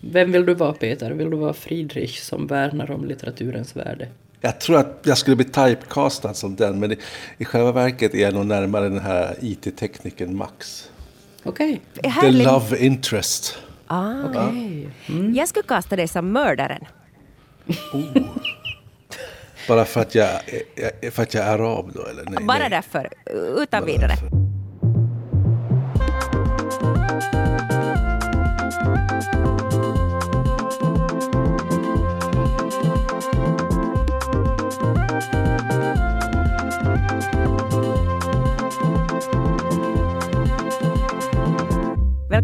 Vem vill du vara Peter? Vill du vara Friedrich som värnar om litteraturens värde? Jag tror att jag skulle bli typecastad som den, men i, i själva verket är jag nog närmare den här IT-teknikern Max. Okej. The Härlig. love interest. Ah. Okej. Jag skulle kasta dig som mördaren. Bara för att jag, för att jag är arab då, eller? Nej, Bara nej. därför, utan Bara vidare. därför.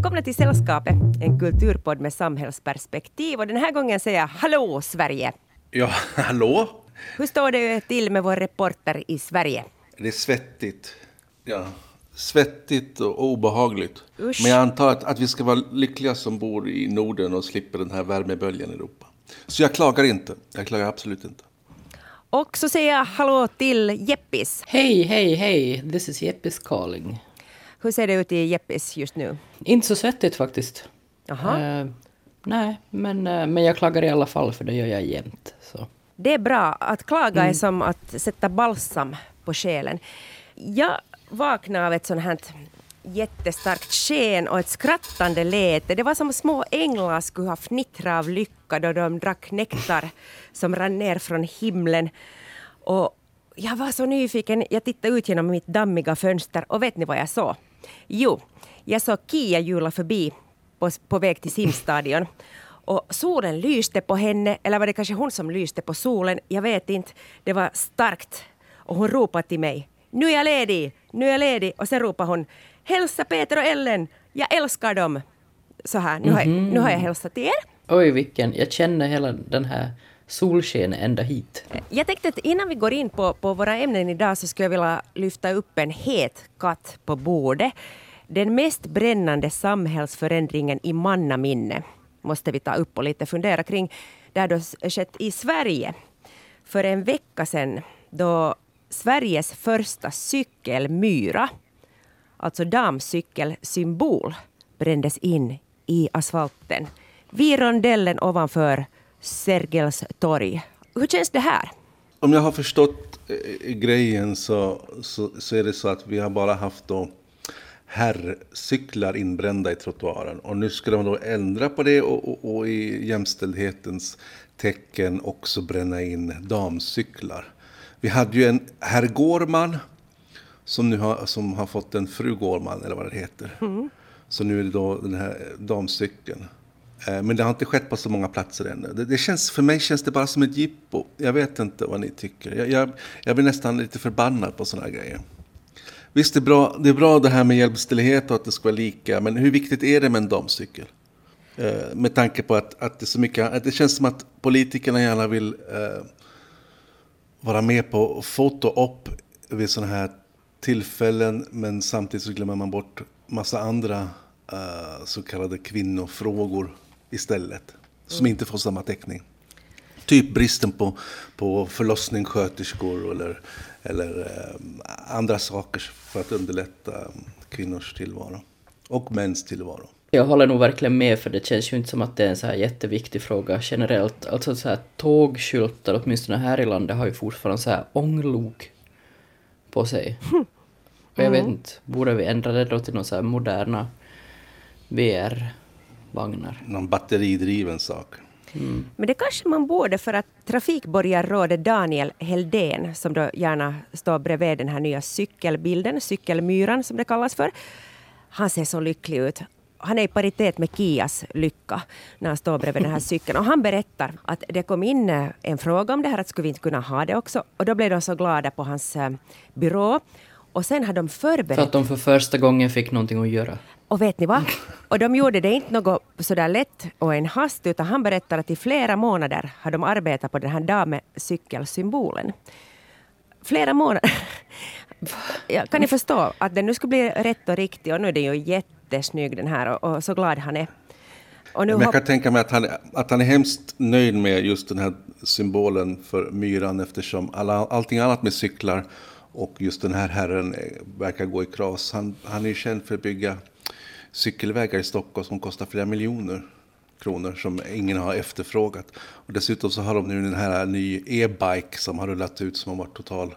Välkomna till Sällskapet, en kulturpodd med samhällsperspektiv. Och den här gången säger jag Hallå Sverige! Ja, hallå? Hur står det till med vår reporter i Sverige? Det är svettigt. Ja, svettigt och obehagligt. Usch. Men jag antar att, att vi ska vara lyckliga som bor i Norden och slipper den här värmeböljan i Europa. Så jag klagar inte. Jag klagar absolut inte. Och så säger jag hallå till Jeppis. Hej, hej, hej. This is Jeppis calling. Hur ser det ut i Jeppis just nu? Inte så svettigt faktiskt. Jaha. Eh, nej, men, eh, men jag klagar i alla fall för det gör jag jämt. Så. Det är bra. Att klaga är som att sätta balsam på själen. Jag vaknade av ett sånt här jättestarkt sken och ett skrattande läte. Det var som små änglar skulle ha fnittrat av lycka då de drack nektar som rann ner från himlen. Och jag var så nyfiken. Jag tittade ut genom mitt dammiga fönster och vet ni vad jag såg? Jo, jag såg Kia hjula förbi på, på väg till simstadion. Och solen lyste på henne, eller var det kanske hon som lyste på solen? Jag vet inte. Det var starkt. Och hon ropade till mig. Nu är jag ledig, nu är jag ledig. Och sen ropade hon. Hälsa Peter och Ellen, jag älskar dem. Så här, nu, har, jag- nu har jag hälsat till er. Oj, vilken. Jag känner hela den här Solsken ända hit. Jag tänkte att innan vi går in på, på våra ämnen idag så skulle jag vilja lyfta upp en het katt på bordet. Den mest brännande samhällsförändringen i mannaminne måste vi ta upp och lite fundera kring. Det har då skett i Sverige för en vecka sedan då Sveriges första cykelmyra, alltså damcykelsymbol, brändes in i asfalten vid rondellen ovanför Sergels torg. Hur känns det här? Om jag har förstått eh, grejen så, så, så är det så att vi har bara haft då herrcyklar inbrända i trottoaren. Och nu ska de då ändra på det och, och, och i jämställdhetens tecken också bränna in damcyklar. Vi hade ju en herr Gårman som nu har, som har fått en fru Gårman, eller vad det heter. Så nu är det då den här damcykeln. Eh, men det har inte skett på så många platser ännu. Det, det känns, för mig känns det bara som ett jippo. Jag vet inte vad ni tycker. Jag, jag, jag blir nästan lite förbannad på sådana här grejer. Visst, det är, bra, det är bra det här med jämställdhet och att det ska vara lika. Men hur viktigt är det med en damcykel? Eh, med tanke på att, att, det är så mycket, att det känns som att politikerna gärna vill eh, vara med på foto upp vid sådana här tillfällen. Men samtidigt så glömmer man bort massa andra eh, så kallade kvinnofrågor istället. Som inte får samma täckning. Typ bristen på, på förlossningssköterskor eller, eller eh, andra saker för att underlätta kvinnors tillvaro. Och mäns tillvaro. Jag håller nog verkligen med för det känns ju inte som att det är en så här jätteviktig fråga generellt. Alltså så här tågskyltar, åtminstone här i landet, har ju fortfarande så här ånglok på sig. Och jag vet inte, borde vi ändra det då till någon så här moderna VR-vagnar? Någon batteridriven sak. Men det kanske man borde för att trafikborgarrådet Daniel Heldén, som då gärna står bredvid den här nya cykelbilden, cykelmyran som det kallas för, han ser så lycklig ut. Han är i paritet med Kias lycka när han står bredvid den här cykeln. Och han berättar att det kom in eh, en fråga om det här, att skulle vi inte kunna ha det också? Och då blev de så glada på hans eh, byrå. Och sen har de För förberett att de för första gången fick någonting att göra. Och vet ni vad? Och de gjorde det inte något sådär lätt och en hast, utan han berättar att i flera månader har de arbetat på den här damcykelsymbolen. Flera månader. Ja, kan ni förstå att den nu skulle bli rätt och riktig och nu är den ju jättesnygg den här och, och så glad han är. Och nu Men jag kan tänka mig att han, att han är hemskt nöjd med just den här symbolen för myran eftersom alla, allting annat med cyklar och just den här herren eh, verkar gå i kras. Han, han är känd för att bygga cykelvägar i Stockholm som kostar flera miljoner kronor som ingen har efterfrågat. Och dessutom så har de nu den här ny e-bike som har rullat ut som har varit total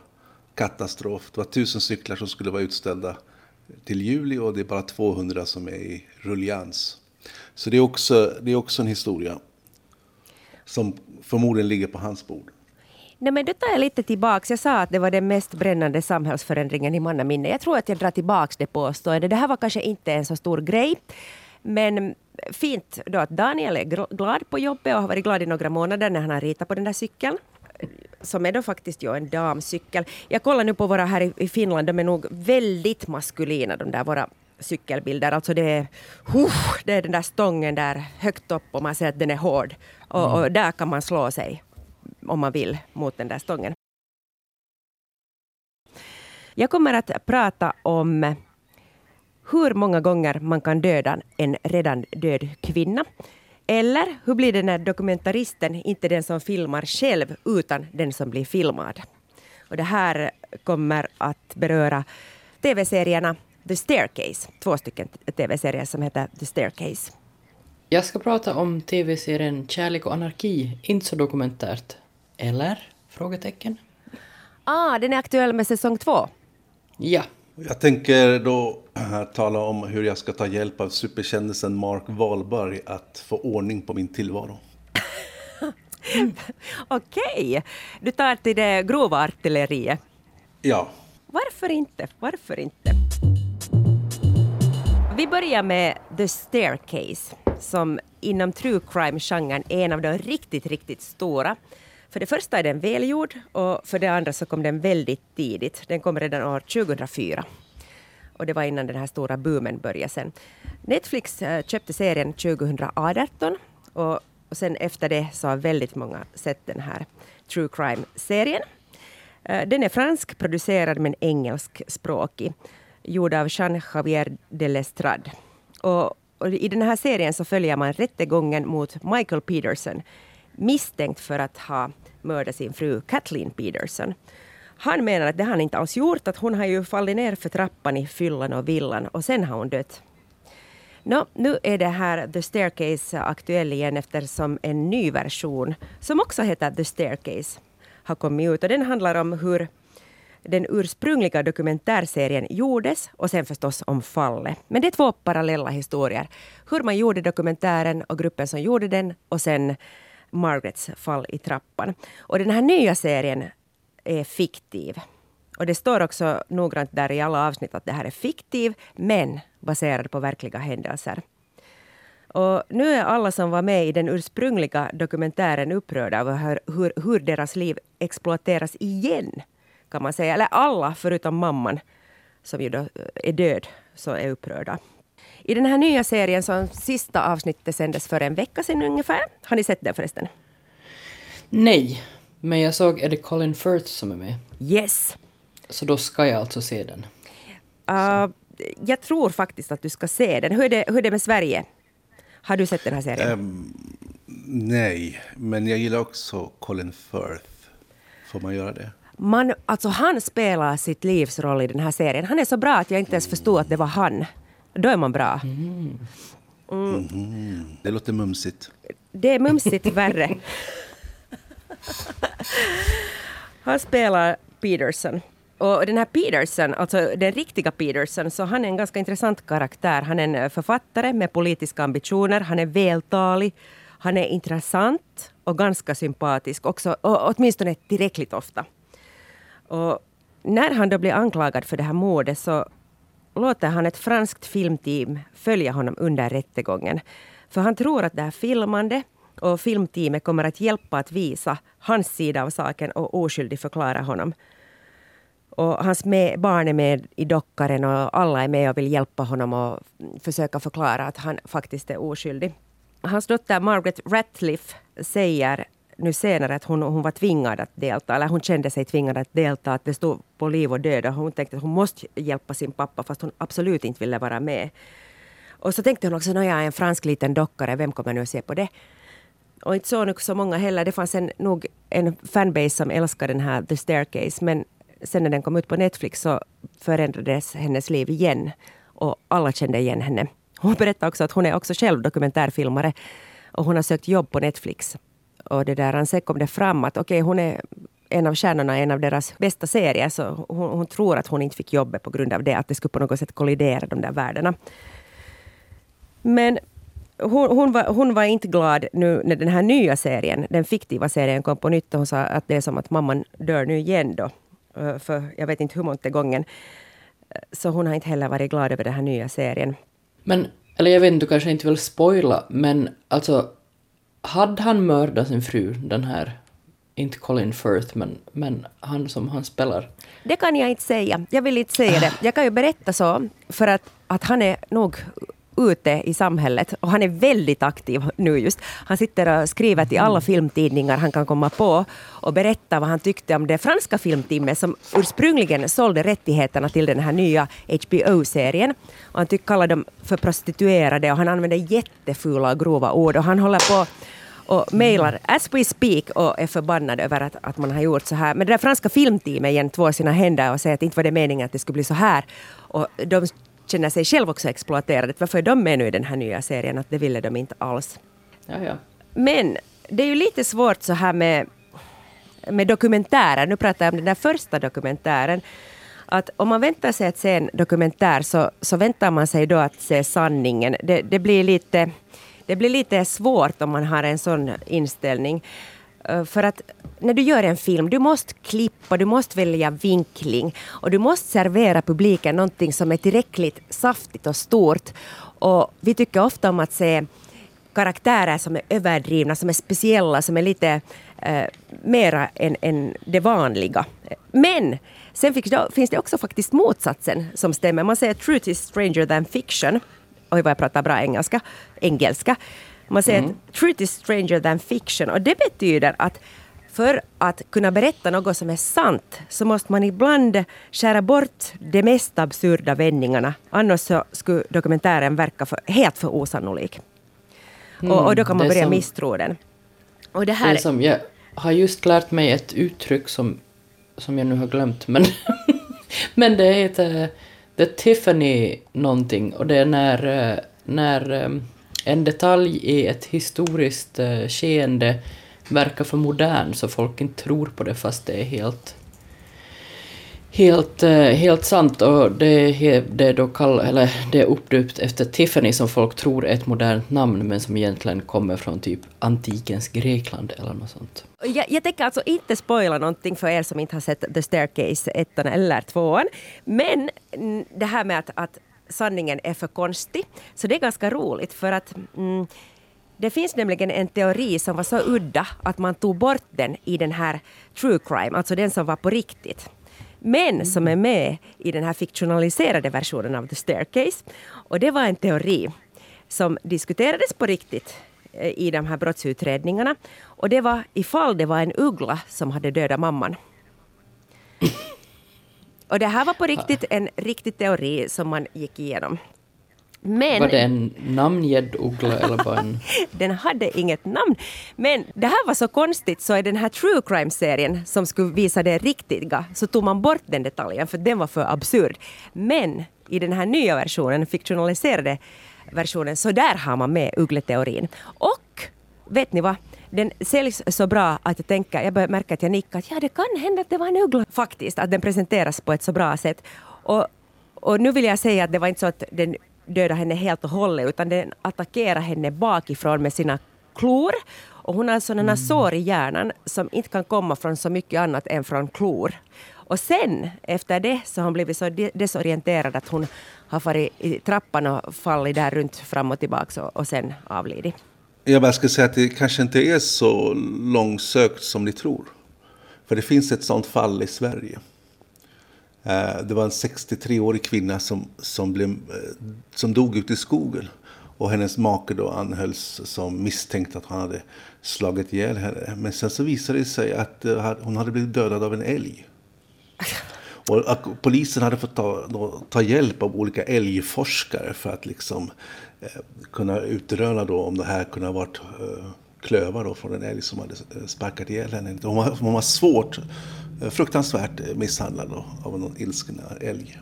katastrof. Det var tusen cyklar som skulle vara utställda till juli och det är bara 200 som är i rullians. Så det är också, det är också en historia som förmodligen ligger på hans bord. Nej, men då tar jag lite tillbaks. Jag sa att det var den mest brännande samhällsförändringen i mannaminne. Jag tror att jag drar tillbaks det påståendet. Det här var kanske inte en så stor grej. Men fint då att Daniel är glad på jobbet och har varit glad i några månader när han har ritat på den där cykeln som är då faktiskt ju en damcykel. Jag kollar nu på våra här i Finland, de är nog väldigt maskulina de där våra cykelbilder. Alltså det är, uh, det är den där stången där högt upp och man ser att den är hård. Och, mm. och där kan man slå sig om man vill mot den där stången. Jag kommer att prata om hur många gånger man kan döda en redan död kvinna. Eller hur blir det när dokumentaristen inte är den som filmar själv utan den som blir filmad? Och det här kommer att beröra tv-serierna The Staircase, två stycken tv-serier som heter The Staircase. Jag ska prata om tv-serien Kärlek och anarki, inte så dokumentärt. Eller? Frågetecken. Ah, den är aktuell med säsong två? Ja. Jag tänker då tala om hur jag ska ta hjälp av superkändisen Mark Wahlberg att få ordning på min tillvaro. Okej, du tar till det grova artilleriet. Ja. Varför inte? Varför inte? Vi börjar med The Staircase som inom true crime-genren är en av de riktigt, riktigt stora. För det första är den välgjord och för det andra så kom den väldigt tidigt. Den kom redan år 2004. Och det var innan den här stora boomen började sen. Netflix eh, köpte serien 2018 och, och sen efter det så har väldigt många sett den här true crime-serien. Eh, den är fransk producerad men engelskspråkig, gjord av Jean-Javier de Lestrade. Och, och I den här serien så följer man rättegången mot Michael Peterson misstänkt för att ha mördat sin fru Kathleen Peterson. Han menar att det har han inte alls gjort, att hon har ju fallit ner för trappan i fyllan och villan och sen har hon dött. Nå, nu är det här The Staircase aktuell igen eftersom en ny version, som också heter The Staircase, har kommit ut. Och den handlar om hur den ursprungliga dokumentärserien gjordes och sen förstås om fallet. Men det är två parallella historier. Hur man gjorde dokumentären och gruppen som gjorde den och sen Margarets fall i trappan. Och den här nya serien är fiktiv. Och det står också noggrant där i alla avsnitt att det här är fiktiv, men baserad på verkliga händelser. Och nu är alla som var med i den ursprungliga dokumentären upprörda över hur, hur, hur deras liv exploateras igen, kan man säga. Eller alla, förutom mamman, som ju då är död, så är upprörda. I den här nya serien som sista avsnittet sändes för en vecka sedan ungefär. Har ni sett den förresten? Nej, men jag såg är det Colin Firth som är med. Yes. Så då ska jag alltså se den. Uh, jag tror faktiskt att du ska se den. Hur är det, hur är det med Sverige? Har du sett den här serien? Um, nej, men jag gillar också Colin Firth. Får man göra det? Man, alltså han spelar sitt livs roll i den här serien. Han är så bra att jag inte ens förstod att det var han. Då är man bra. Mm. Mm. Det låter mumsigt. Det är mumsigt värre. Han spelar Peterson. Och den här Peterson, alltså den riktiga Peterson, så han är en ganska intressant karaktär. Han är en författare med politiska ambitioner. Han är vältalig. Han är intressant och ganska sympatisk också, och åtminstone tillräckligt ofta. Och när han då blir anklagad för det här mordet så låter han ett franskt filmteam följa honom under rättegången. För han tror att det här filmande och filmteamet kommer att hjälpa att visa hans sida av saken och oskyldig förklara honom. Och hans med, barn är med i dockaren och alla är med och vill hjälpa honom och försöka förklara att han faktiskt är oskyldig. Hans dotter Margaret Ratliff säger nu senare att hon, hon var tvingad att delta, eller hon kände sig tvingad att delta, att det stod på liv och död och hon tänkte att hon måste hjälpa sin pappa fast hon absolut inte ville vara med. Och så tänkte hon också, när jag är en fransk liten dockare, vem kommer nu att se på det? Och inte så så många heller. Det fanns en, nog en fanbase som älskade den här The Staircase, men sen när den kom ut på Netflix så förändrades hennes liv igen och alla kände igen henne. Hon berättade också att hon är också själv dokumentärfilmare och hon har sökt jobb på Netflix. Och det där, sen kom det fram att okej, okay, hon är en av stjärnorna i en av deras bästa serier, så hon, hon, tror att hon inte fick jobbet på grund av det, att det skulle på något sätt kollidera de där värdena. Men hon, hon, var, hon var inte glad nu när den här nya serien, den fiktiva serien kom på nytt. Hon sa att det är som att mamman dör nu igen då. Eh, för jag vet inte hur många gången. Eh, så hon har inte heller varit glad över den här nya serien. Men, eller jag vet inte, du kanske inte vill spoila, men alltså hade han mördat sin fru, den här, inte Colin Firth, men, men han som han spelar? Det kan jag inte säga. Jag vill inte säga det. Jag kan ju berätta så, för att, att han är nog ute i samhället. Och han är väldigt aktiv nu just. Han sitter och skriver till alla filmtidningar han kan komma på och berättar vad han tyckte om det franska filmteamet som ursprungligen sålde rättigheterna till den här nya HBO-serien. Och han kallar dem för prostituerade och han använder jättefula och grova ord och han håller på och mejlar as we speak och är förbannad över att, att man har gjort så här. Men det där franska filmteamet igen tvår sina händer och säger att inte var det meningen att det skulle bli så här. Och de känner sig själv också exploaterade. Varför är de med nu i den här nya serien? Att det ville de inte alls. Ja, ja. Men det är ju lite svårt så här med, med dokumentärer. Nu pratar jag om den där första dokumentären. Att om man väntar sig att se en dokumentär så, så väntar man sig då att se sanningen. Det, det, blir lite, det blir lite svårt om man har en sån inställning. Eh, för att när du gör en film, du måste klippa, du måste välja vinkling och du måste servera publiken någonting som är tillräckligt saftigt och stort. Och vi tycker ofta om att se karaktärer som är överdrivna, som är speciella, som är lite eh, mera än, än det vanliga. Men sen finns det också faktiskt motsatsen som stämmer. Man säger truth is stranger than fiction. Oj vad jag pratar bra engelska. engelska. Man säger mm. att truth is stranger than fiction och det betyder att för att kunna berätta något som är sant så måste man ibland skära bort de mest absurda vändningarna. Annars så skulle dokumentären verka för, helt för osannolik. Mm, och, och, då kan man börja som, misstro den. Och det, här... det som jag har just lärt mig ett uttryck som, som jag nu har glömt, men, men det heter The Tiffany någonting och det är när, eh, när eh, en detalj i ett historiskt eh, skeende verkar för modern så folk inte tror på det fast det är helt helt, eh, helt sant och det, det, är då kall, eller det är uppdöpt efter Tiffany som folk tror är ett modernt namn men som egentligen kommer från typ antikens Grekland eller något sånt. Jag, jag tänker alltså inte spoila någonting för er som inte har sett The Staircase ettan eller tvåan. Men det här med att, att sanningen är för konstig. Så det är ganska roligt för att mm, det finns nämligen en teori som var så udda att man tog bort den i den här true crime, alltså den som var på riktigt. Men som är med i den här fiktionaliserade versionen av The Staircase. Och det var en teori som diskuterades på riktigt eh, i de här brottsutredningarna. Och det var ifall det var en uggla som hade dödat mamman. Och det här var på riktigt en riktig teori som man gick igenom. Men, var det en namngedd uggla eller bara en... den hade inget namn. Men det här var så konstigt så i den här true crime-serien som skulle visa det riktiga så tog man bort den detaljen för den var för absurd. Men i den här nya versionen, fiktionaliserade versionen, så där har man med uggleteorin. Och vet ni vad? Den säljs så bra att jag tänker, jag börjar märka att jag nickar, att ja det kan hända att det var en uggla faktiskt, att den presenteras på ett så bra sätt. Och, och nu vill jag säga att det var inte så att den dödade henne helt och hållet, utan den attackerade henne bakifrån med sina klor. Och hon har sådana mm. sår i hjärnan som inte kan komma från så mycket annat än från klor. Och sen efter det så har hon blivit så desorienterad att hon har farit i trappan och fallit där runt fram och tillbaka och, och sen avlidit. Jag bara ska säga att det kanske inte är så långsökt som ni tror. För det finns ett sånt fall i Sverige. Eh, det var en 63-årig kvinna som, som, blev, eh, som dog ute i skogen. Och hennes make då anhölls som misstänkt att han hade slagit ihjäl henne. Men sen så visade det sig att eh, hon hade blivit dödad av en älg. Och polisen hade fått ta, ta hjälp av olika älgforskare för att liksom kunna utröna då om det här kunde ha varit eh, klövar då från en älg som hade eh, sparkat ihjäl henne. Hon var, hon var svårt, fruktansvärt misshandlad då, av någon ilsken älg.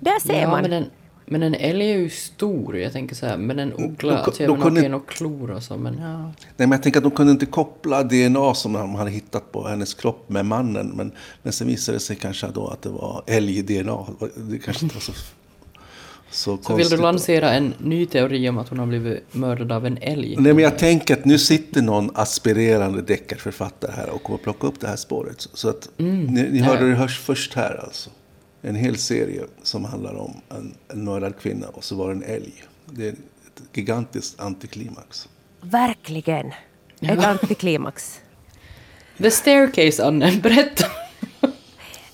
Där ser ja, man. Men den, Men en älg är ju stor, jag tänker så här, men en uggla, Då- alltså jag menar kunde- okej, några klor och så, men ja. Nej, men jag tänker att de kunde inte koppla DNA som de hade hittat på hennes kropp med mannen. Men, men sen visade det sig kanske då att det var älg-DNA. Det kanske inte var så, så, Så vill du lansera en ny teori om att hon har blivit mördad av en älg? Nej, men jag tänker att nu sitter någon aspirerande deckarförfattare här och kommer plocka upp det här spåret. Så- Så att Mm. ni, ni hörde det hörs först här alltså. En hel serie som handlar om en, en mördad kvinna och så var det en älg. Det är ett gigantiskt antiklimax. Verkligen. Ett antiklimax. The Staircase, Anne, berätta!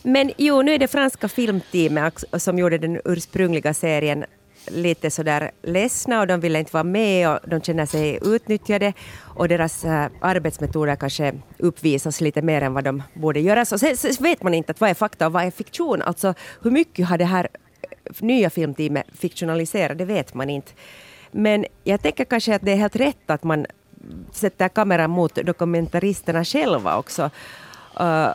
Men jo, nu är det franska filmteamet som gjorde den ursprungliga serien lite sådär ledsna och de ville inte vara med och de känner sig utnyttjade och deras äh, arbetsmetoder kanske uppvisas lite mer än vad de borde göra. Så, vet man inte att vad är fakta och vad är fiktion. Alltså hur mycket har det här eh, nya filmteamet fiktionaliserat, det vet man inte. Men jag tänker kanske att det är helt rätt att man sätter kameran mot dokumentaristerna själva också. Uh,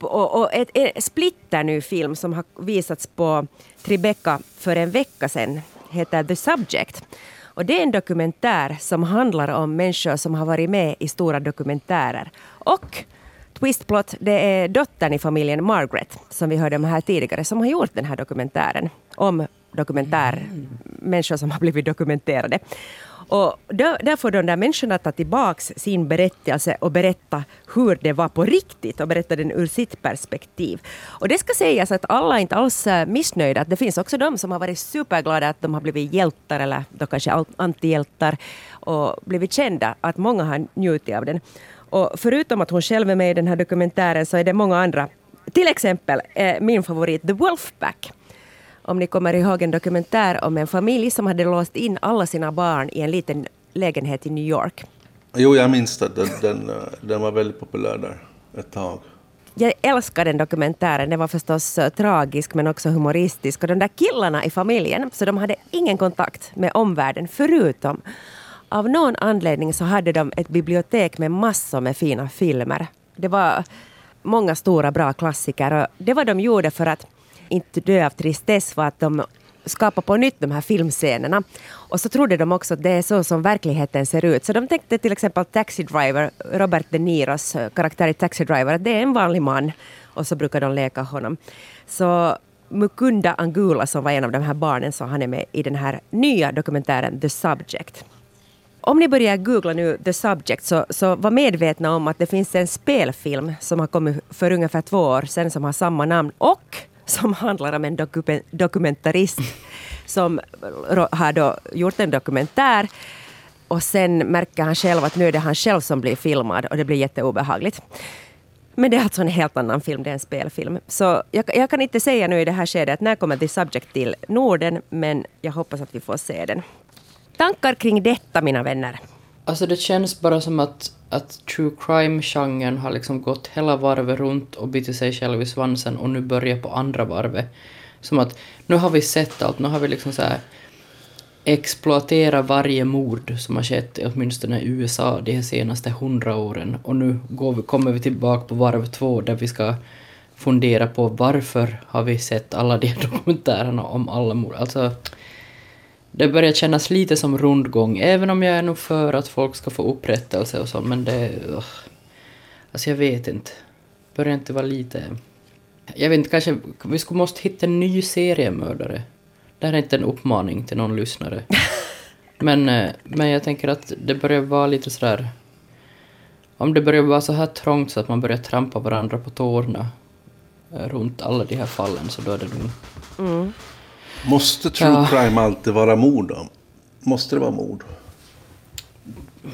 och, och ett, ett splitterny film som har visats på Tribeca för en vecka sedan heter The Subject. Och det är en dokumentär som handlar om människor som har varit med i stora dokumentärer. Och twistplot, det är dottern i familjen Margaret, som vi hörde om här tidigare, som har gjort den här dokumentären om dokumentär, människor som har blivit dokumenterade. Och där, där får de där människorna ta tillbaks sin berättelse och berätta hur det var på riktigt och berätta den ur sitt perspektiv. Och det ska sägas att alla är inte alls eh, missnöjda. Det finns också de som har varit superglada att de har blivit hjältar eller då kanske antihjältar och blivit kända. Att många har njutit av den. Och förutom att hon själv är med i den här dokumentären så är det många andra. Till exempel eh, min favorit The Wolfpack om ni kommer ihåg en dokumentär om en familj som hade låst in alla sina barn i en liten lägenhet i New York. Jo, jag minns att den, den, den var väldigt populär där ett tag. Jag älskar den dokumentären. Den var förstås eh, tragisk men också humoristisk. Och de där killarna i familjen, så de hade ingen kontakt med omvärlden förutom av någon anledning så hade de ett bibliotek med massor med fina filmer. Det var många stora bra klassiker och det var de gjorde för att inte dö av tristess var att de skapade på nytt de här filmscenerna. Och så trodde de också att det är så som verkligheten ser ut. Så de tänkte till exempel Taxi Driver, Robert De Niros eh, karaktär i Taxi Driver, att det är en vanlig man. Och så brukar de leka honom. Så Mukunda Angula som var en av de här barnen, så han är med i den här nya dokumentären The Subject. Om ni börjar googla nu The Subject så, så var medvetna om att det finns en spelfilm som har kommit för ungefär två år sedan som har samma namn och som handlar om en dokumentarist som har då gjort en dokumentär och sen märker han själv att nu är det han själv som blir filmad och det blir jätteobehagligt. Men det är alltså en helt annan film, det är en spelfilm. Så jag, jag kan inte säga nu i det här skedet att när kommer The Subject till Norden, men jag hoppas att vi får se den. Tankar kring detta, mina vänner? Alltså det känns bara som att, att true crime-genren har liksom gått hela varvet runt och bitit sig själv i svansen och nu börjar på andra varvet. Som att nu har vi sett allt, nu har vi liksom så här exploaterat varje mord som har skett i åtminstone i USA de senaste hundra åren och nu går vi, kommer vi tillbaka på varv två där vi ska fundera på varför har vi sett alla de dokumentärerna om alla mord. Alltså, det börjar kännas lite som rundgång, även om jag är nog för att folk ska få upprättelse och så, men det... ugh. Alltså jag vet inte. Börjar inte vara lite... Jag vet inte, kanske vi skulle måste hitta en ny seriemördare. Det här är inte en uppmaning till någon lyssnare. Men, eh, men jag tänker att det börjar vara lite sådär... Om det börjar vara så här trångt så att man börjar trampa varandra på tårna eh, runt alla de här fallen så då är det nog... Måste true Ja. crime alltid vara mord då? Måste det vara mord?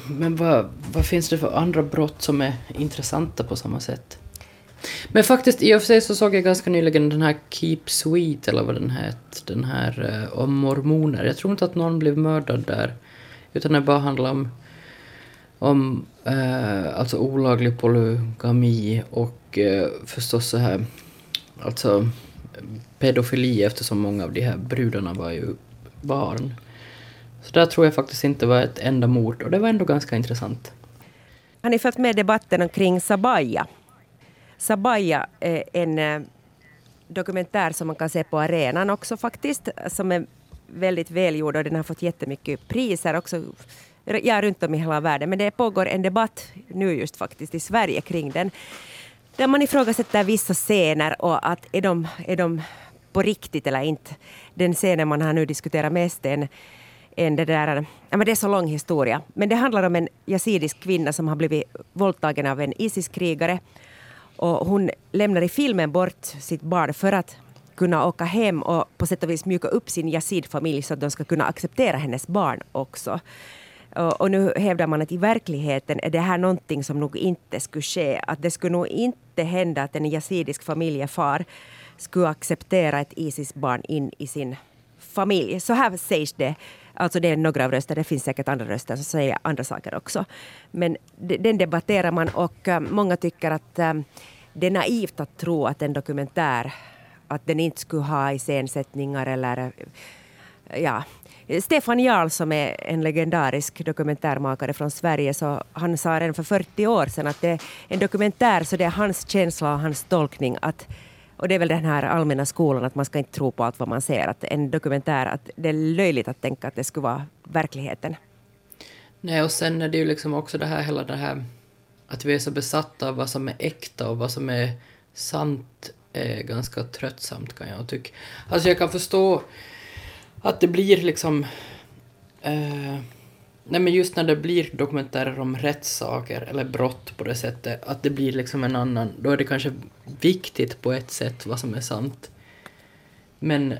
Men vad, vad finns det för andra brott som är intressanta på samma sätt? Men faktiskt, i och för sig så såg jag ganska nyligen den här Keep Sweet, eller vad den hette, den här eh, om mormoner. Jag tror inte att någon blev mördad där, utan det bara handlar om, om eh, alltså olaglig polygami och eh, förstås så här, alltså pedofili eftersom många av de här brudarna var ju barn. Så där tror jag faktiskt inte var ett enda mord och det var ändå ganska intressant. Har ni följt med debatten omkring Sabaya? Sabaya är en eh, dokumentär som man kan se på arenan också faktiskt, som är väldigt välgjord och den har fått jättemycket priser också ja, runt om i hela världen. Men det pågår en debatt nu just faktiskt i Sverige kring den. Där man ifrågasätter vissa scener och att är de, är de på riktigt eller inte. Den scenen man har nu diskuterat mest är en, en det där, ja, men det är så lång historia. Men det handlar om en yazidisk kvinna som har blivit våldtagen av en Isis-krigare. Och hon lämnar i filmen bort sitt barn för att kunna åka hem och på sätt och vis mjuka upp sin yazid-familj så att de ska kunna acceptera hennes barn också. Och, och, nu hävdar man att i verkligheten är det här någonting som nog inte skulle ske. Att det skulle nog inte hända att en yazidisk familjefar skulle acceptera ett Isis-barn in i sin familj. Så här sägs det. Alltså det är några av röster, det finns säkert andra röster som säger andra saker också. Men den debatterar man och eh, många tycker att eh, det är naivt att tro att en dokumentär att den inte skulle ha iscensättningar eller eh, ja, Eh, Stefan Jarl som är en legendarisk dokumentärmakare från Sverige, så han sa redan för 40 år sedan att det är en dokumentär så det är hans känsla och hans tolkning att och det är väl den här allmänna skolan att man ska inte tro på allt vad man ser. Att en dokumentär, att det är löjligt att tänka att det skulle vara verkligheten. Nej, och sen är det ju liksom också det här hela det här att vi är så besatta av vad som är äkta och vad som är sant är ganska tröttsamt kan jag tycka. Alltså jag kan förstå att det blir liksom... Eh, nej men just när det blir dokumentärer om rättssaker eller brott på det sättet, att det blir liksom en annan... Då är det kanske viktigt på ett sätt vad som är sant. Men,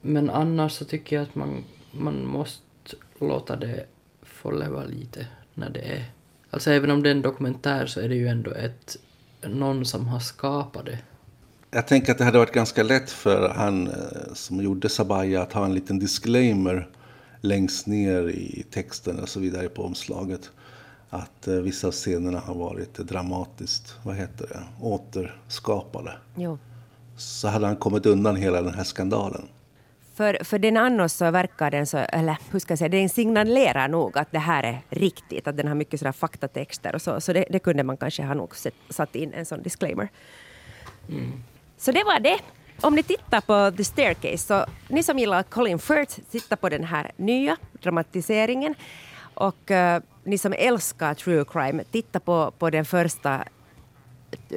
men annars så tycker jag att man, man måste låta det få leva lite när det är... Alltså även om det är en dokumentär så är det ju ändå ett, någon som har skapat det jag tänker att det hade varit ganska lätt för han eh, som gjorde Sabaya att ha en liten disclaimer längst ner i texten och så vidare på omslaget. Att eh, vissa av scenerna har varit dramatiskt, vad heter det, återskapade. Jo. Så hade han kommit undan hela den här skandalen. För, för den annars så verkar den så, eller hur ska jag säga, den signalerar nog att det här är riktigt, att den har mycket sådär faktatexter och så, så det, det kunde man kanske ha nog satt in en sån disclaimer. Mm. Så det var det. Om ni tittar på The Staircase, så ni som gillar Colin Firth, titta på den här nya dramatiseringen. Och uh, ni som älskar true crime, titta på, på den första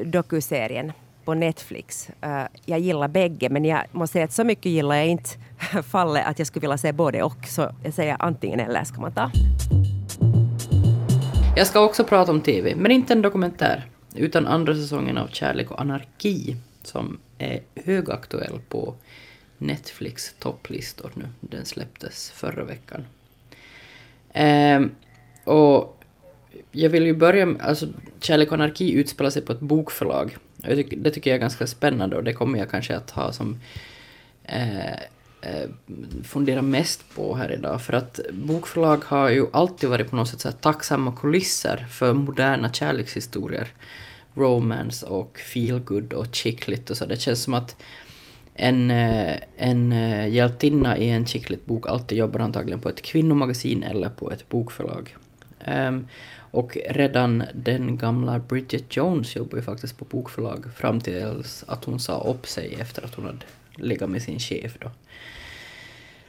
dokuserien på Netflix. Uh, jag gillar bägge, men jag måste säga att så mycket gillar jag inte fallet att jag skulle vilja se både och. Så jag säger antingen eller ska man ta. Jag ska också prata om TV, men inte en dokumentär, utan andra säsongen av Kärlek och anarki som är högaktuell på Netflix topplistor nu. Den släpptes förra veckan. Eh, och jag vill ju börja med, alltså Kärlek och anarki utspelar sig på ett bokförlag. Tycker, det tycker jag är ganska spännande och det kommer jag kanske att ha som eh, eh, fundera mest på här idag. För att bokförlag har ju alltid varit på något sätt så här tacksamma kulisser för moderna kärlekshistorier romance och feelgood och chicklit och så. Det känns som att en, eh, en eh, hjältinna i en chicklit-bok alltid jobbar antagligen på ett kvinnomagasin eller på ett bokförlag. Um, och redan den gamla Bridget Jones jobbar ju faktiskt på bokförlag fram tills att hon sa upp sig efter att hon hade legat med sin chef då.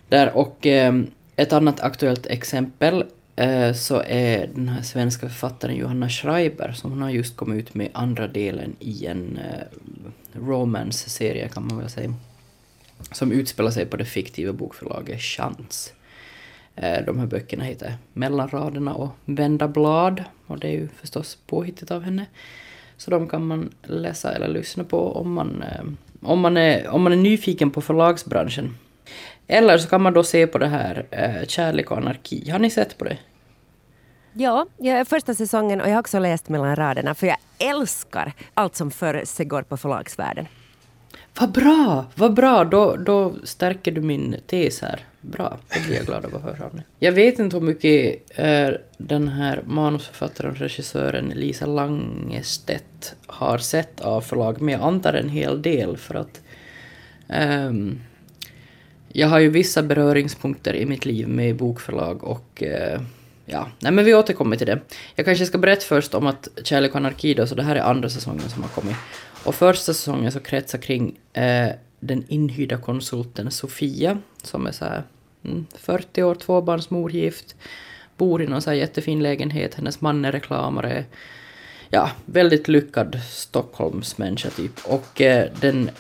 Där och um, ett annat aktuellt exempel Eh, så är den här svenska författaren Johanna Schreiber, som hon har just kommit ut med andra delen i en eh, romance-serie kan man väl säga, som utspelar sig på det fiktiva bokförlaget Chans. Eh, de här böckerna heter Mellan raderna och Vända blad, och det är ju förstås påhittigt av henne. Så de kan man läsa eller lyssna på om man, om man, är, om man är nyfiken på förlagsbranschen. Eller så kan man då se på det här eh, Kärlek och anarki. Har ni sett på det? Ja, jag första säsongen och jag har också läst mellan raderna för jag älskar allt som försiggår på förlagsvärlden. Vad bra! Vad bra! Då, då stärker du min tes här. Bra, det blir jag glad av att höra om det. Jag vet inte hur mycket eh, den här manusförfattaren och regissören Lisa Langestedt har sett av förlag, men jag antar en hel del för att um, jag har ju vissa beröringspunkter i mitt liv med bokförlag och eh, ja, nej men vi återkommer till det. Jag kanske ska berätta först om att Kärlek och anarki då, så det här är andra säsongen som har kommit. Och första säsongen så kretsar kring eh, den inhyrda konsulten Sofia, som är så här mm, 40 år, tvåbarnsmor, gift, bor i någon så här jättefin lägenhet, hennes man är reklamare. Ja, väldigt lyckad Stockholmsmänniska typ. Och eh, den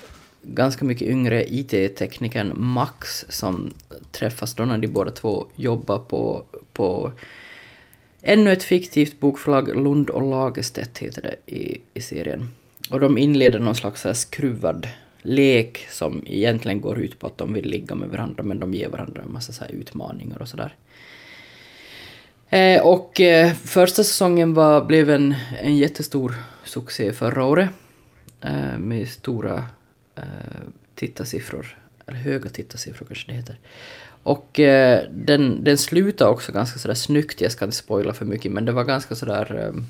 ganska mycket yngre IT-teknikern Max som träffas då när de båda två jobbar på, på ännu ett fiktivt bokförlag, Lund och Lagerstedt heter det i, i serien. Och de inleder någon slags så här skruvad lek som egentligen går ut på att de vill ligga med varandra men de ger varandra en massa så utmaningar och sådär. Eh, och eh, första säsongen var, blev en, en jättestor succé förra året eh, med stora eh, tittarsiffror, eller höga tittarsiffror kanske det heter. Och eh, den, den slutade också ganska sådär snyggt, jag ska inte spoila för mycket, men det var ganska sådär... Eh,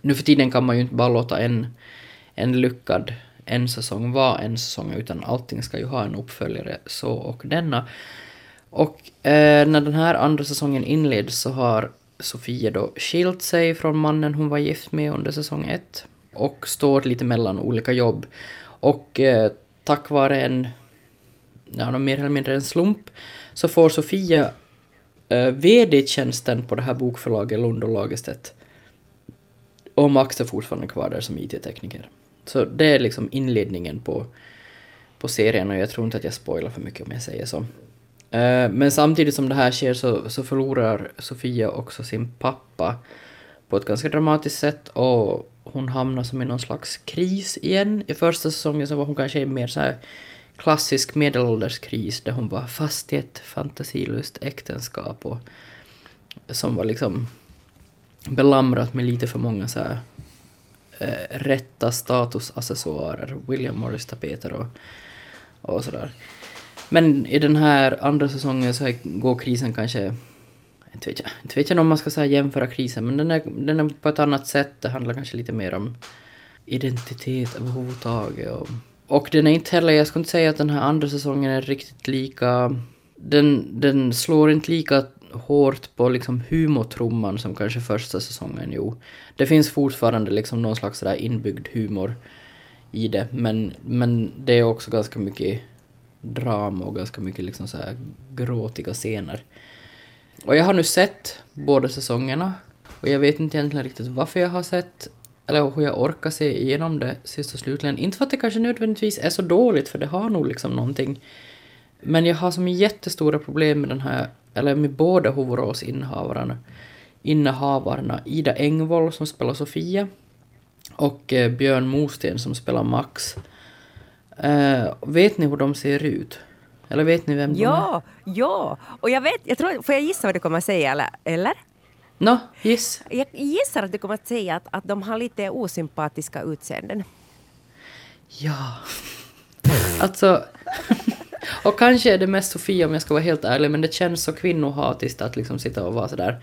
nu för tiden kan man ju inte bara låta en, en lyckad en säsong vara en säsong, utan allting ska ju ha en uppföljare, så och denna. Och eh, när den här andra säsongen inleds så har Sofia då skilt sig från mannen hon var gift med under säsong ett och står lite mellan olika jobb. Och eh, tack vare en, ja, mer eller mindre en slump, så får Sofia eh, VD-tjänsten på det här bokförlaget Lund och Lagerstedt. Och Max är fortfarande kvar där som IT-tekniker. Så det är liksom inledningen på, på serien och jag tror inte att jag spoilar för mycket om jag säger så. Eh, men samtidigt som det här sker så, så förlorar Sofia också sin pappa på ett ganska dramatiskt sätt och hon hamnar som i någon slags kris igen. I första säsongen så var hon kanske i mer så här klassisk medelålderskris där hon var fast i ett fantasilöst äktenskap och som var liksom belamrat med lite för många så här eh, rätta statusaccessoarer, William Morris-tapeter och, och sådär. Men i den här andra säsongen så går krisen kanske inte vet jag, inte vet jag om man ska säga jämföra krisen, men den är, den är på ett annat sätt. Det handlar kanske lite mer om identitet överhuvudtaget. Och, och den är inte heller, jag skulle inte säga att den här andra säsongen är riktigt lika... Den, den slår inte lika hårt på liksom humortrumman som kanske första säsongen gjorde. Det finns fortfarande liksom någon slags där inbyggd humor i det, men, men det är också ganska mycket drama och ganska mycket liksom så här gråtiga scener. Och jag har nu sett båda säsongerna och jag vet inte egentligen riktigt varför jag har sett eller hur jag orkar se igenom det sist och slutligen. Inte för att det kanske nödvändigtvis är så dåligt, för det har nog liksom någonting. Men jag har som jättestora problem med den här, eller med båda huvudrollsinnehavarna. Innehavarna Ida Engvall som spelar Sofia och eh, Björn Mosten som spelar Max. Eh, vet ni hur de ser ut? Eller vet ni vem ja, de är? Ja, och jag vet, jag tror, får jag gissa vad du kommer att säga eller? eller? No, giss. Jag gissar att du kommer att säga att, att de har lite osympatiska utseenden. Ja. alltså... och kanske är det mest Sofia om jag ska vara helt ärlig, men det känns så kvinnohatiskt att liksom sitta och vara sådär.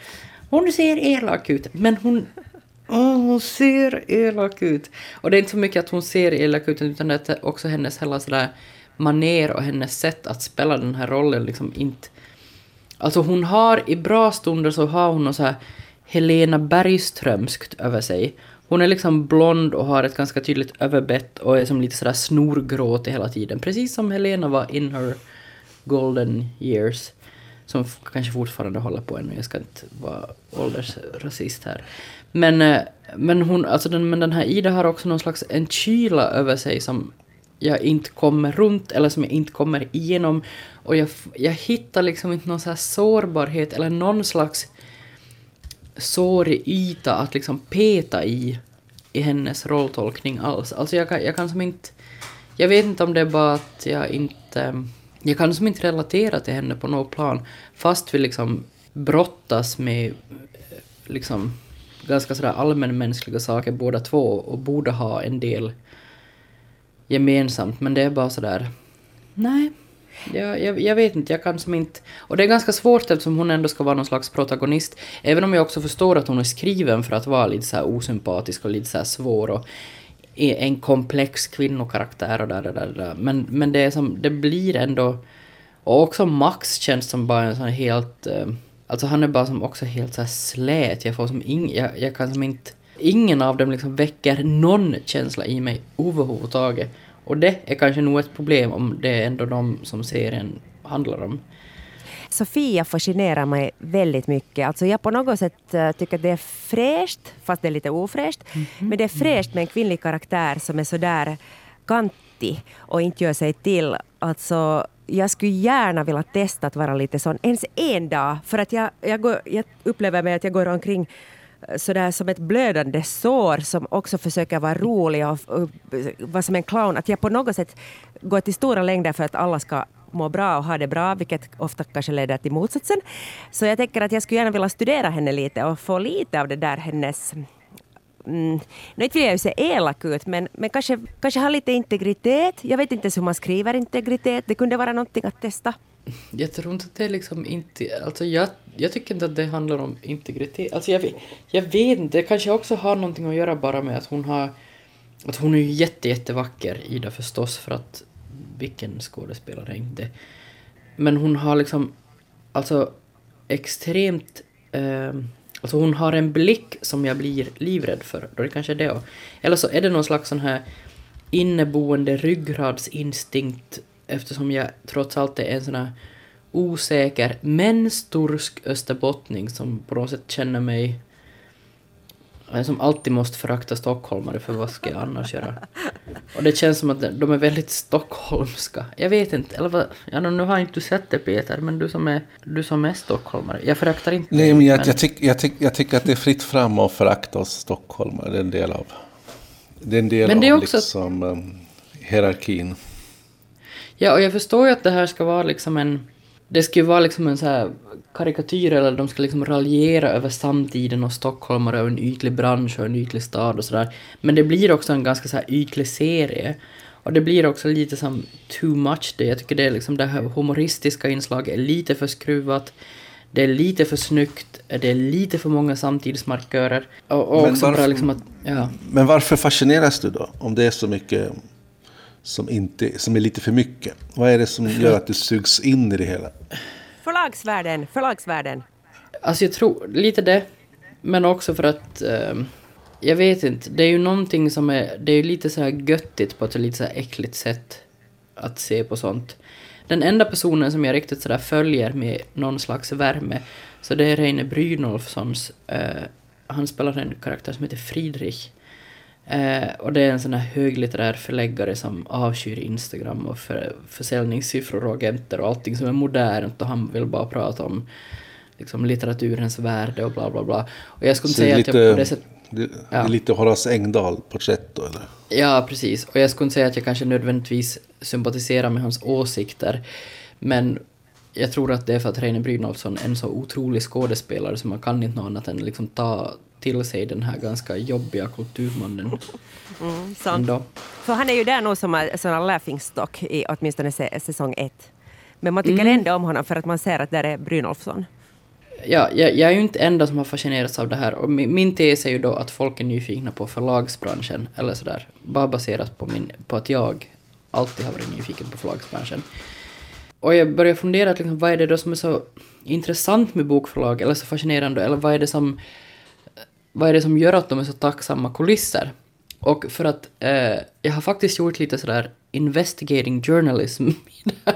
Hon ser elak ut, men hon... Oh, hon ser elak ut. Och det är inte så mycket att hon ser elak ut, utan det är också hennes hela sådär maner och hennes sätt att spela den här rollen liksom inte... Alltså hon har i bra stunder så har hon något så här Helena Bergströmskt över sig. Hon är liksom blond och har ett ganska tydligt överbett och är som lite sådär snorgråtig hela tiden. Precis som Helena var in her golden years. Som kanske fortfarande håller på ännu, jag ska inte vara åldersrasist här. Men, eh, men, hon, alltså den, men den här Ida har också någon slags en kyla över sig som jag inte kommer runt eller som jag inte kommer igenom. Och jag, jag hittar liksom inte någon så här sårbarhet eller någon slags sårig yta att liksom peta i, i hennes rolltolkning alls. Alltså jag kan, jag kan som inte... Jag vet inte om det är bara att jag inte... Jag kan som inte relatera till henne på något plan, fast vi liksom brottas med eh, liksom ganska sådär allmänmänskliga saker båda två och borde ha en del gemensamt, men det är bara sådär... Nej. Jag, jag, jag, vet inte, jag kan som inte... Och det är ganska svårt eftersom hon ändå ska vara någon slags protagonist. Även om jag också förstår att hon är skriven för att vara lite så här osympatisk och lite så här svår och en komplex kvinnokaraktär och där, där, där, där. Men, men det är som, det blir ändå... Och också Max känns som bara en sån helt... Eh, alltså han är bara som också helt så här slät. Jag får som ing, jag, jag kan som inte ingen av dem liksom väcker någon känsla i mig överhuvudtaget. Och det är kanske nog ett problem om det är ändå de som serien handlar om. Sofia fascinerar mig väldigt mycket. Alltså jag på något sätt uh, tycker att det är fräscht, fast det är lite ofräscht. Mm -hmm. Men det är fräscht med en kvinnlig karaktär som är sådär kantig och inte gör sig till. Alltså, jag skulle gärna vilja testa att vara lite sån, ens en dag. För att jag, jag, går, jag upplever mig att jag går omkring sådär som ett blödande sår som också försöker vara rolig och, och vara som en clown. Att jag på något sätt går till stora längder för att alla ska må bra och ha det bra, vilket ofta kanske leder till motsatsen. Så jag tänker att jag skulle gärna vilja studera henne lite och få lite av det där hennes Mm, nu vill jag ju se elak ut, men, men kanske, kanske ha lite integritet. Jag vet inte ens hur man skriver integritet. Det kunde vara någonting att testa. Jag tror inte att det är liksom inte... Alltså jag, jag tycker inte att det handlar om integritet. Alltså jag, jag vet inte, det kanske också har någonting att göra bara med att hon har... Att hon är ju jätte, jättevacker, Ida förstås, för att vilken skådespelare är inte? Men hon har liksom, alltså extremt... Eh, alltså hon har en blick som jag blir livrädd för. Då är det kanske det. Eller så är det någon slags sån här inneboende ryggradsinstinkt eftersom jag trots allt är en sån här osäker men stursk österbottning som på något sätt känner mig som alltid måste förakta stockholmare för vad ska jag annars göra? Och det känns som att de är väldigt stockholmska. Jag vet inte, eller vad, ja, nu har inte du sett det Peter, men du som är, du som är stockholmare. Jag föraktar inte Nej, men jag, men... Jag, tyck, jag, tyck, tycker att det är fritt fram att förakta oss stockholmare. Det är en del av, det är en del men det är av också... liksom, um, hierarkin. Ja, och jag förstår ju att det här ska vara liksom en... Det ska ju vara liksom en så här karikatyr, eller de ska liksom raljera över samtiden och stockholmare och en ytlig bransch och en ytlig stad och sådär. Men det blir också en ganska så här ytlig serie. Och det blir också lite som too much det. Jag tycker det är liksom det här humoristiska inslaget är lite för skruvat. Det är lite för snyggt, det är lite för många samtidsmarkörer. Och, och också varför, liksom att, ja. Men varför fascineras du då? Om det är så mycket som, inte, som är lite för mycket? Vad är det som gör att du sugs in i det hela? Förlagsvärlden, förlagsvärlden. Alltså jag tror lite det, men också för att um, jag vet inte, det är ju någonting som är, det är lite så här göttigt på ett lite så här äckligt sätt att se på sånt. Den enda personen som jag riktigt sådär följer med någon slags värme, så det är Reine Brynolfssons, uh, han spelar en karaktär som heter Friedrich. Eh, och det är en sån här höglitterär förläggare som avskyr Instagram och för, försäljningssiffror och agenter och allting som är modernt och han vill bara prata om liksom, litteraturens värde och bla bla bla. Och jag skulle säga lite, att jag på det sättet... Det, ja. är lite Horace Engdahl-porträtt då eller? Ja, precis. Och jag skulle inte säga att jag kanske nödvändigtvis sympatiserar med hans åsikter. Men jag tror att det är för att Reine Brynolfsson är en så otrolig skådespelare så man kan inte något annat än liksom ta till sig den här ganska jobbiga kulturmannen. Mm, sant. För han är ju där nog som en sån laughingstock i åtminstone säsong ett. Men man tycker mm. ändå om honom för att man ser att där är Brynolfsson. Ja, jag, jag är ju inte enda som har fascinerats av det här. Och min, min tes är ju då att folk är nyfikna på förlagsbranschen, eller sådär. Bara baserat på, min, på att jag alltid har varit nyfiken på förlagsbranschen. Och jag började fundera, liksom, vad är det då som är så intressant med bokförlag, eller så fascinerande, eller vad är det som vad är det som gör att de är så tacksamma kulisser? Och för att eh, jag har faktiskt gjort lite sådär investigating journalism i det här.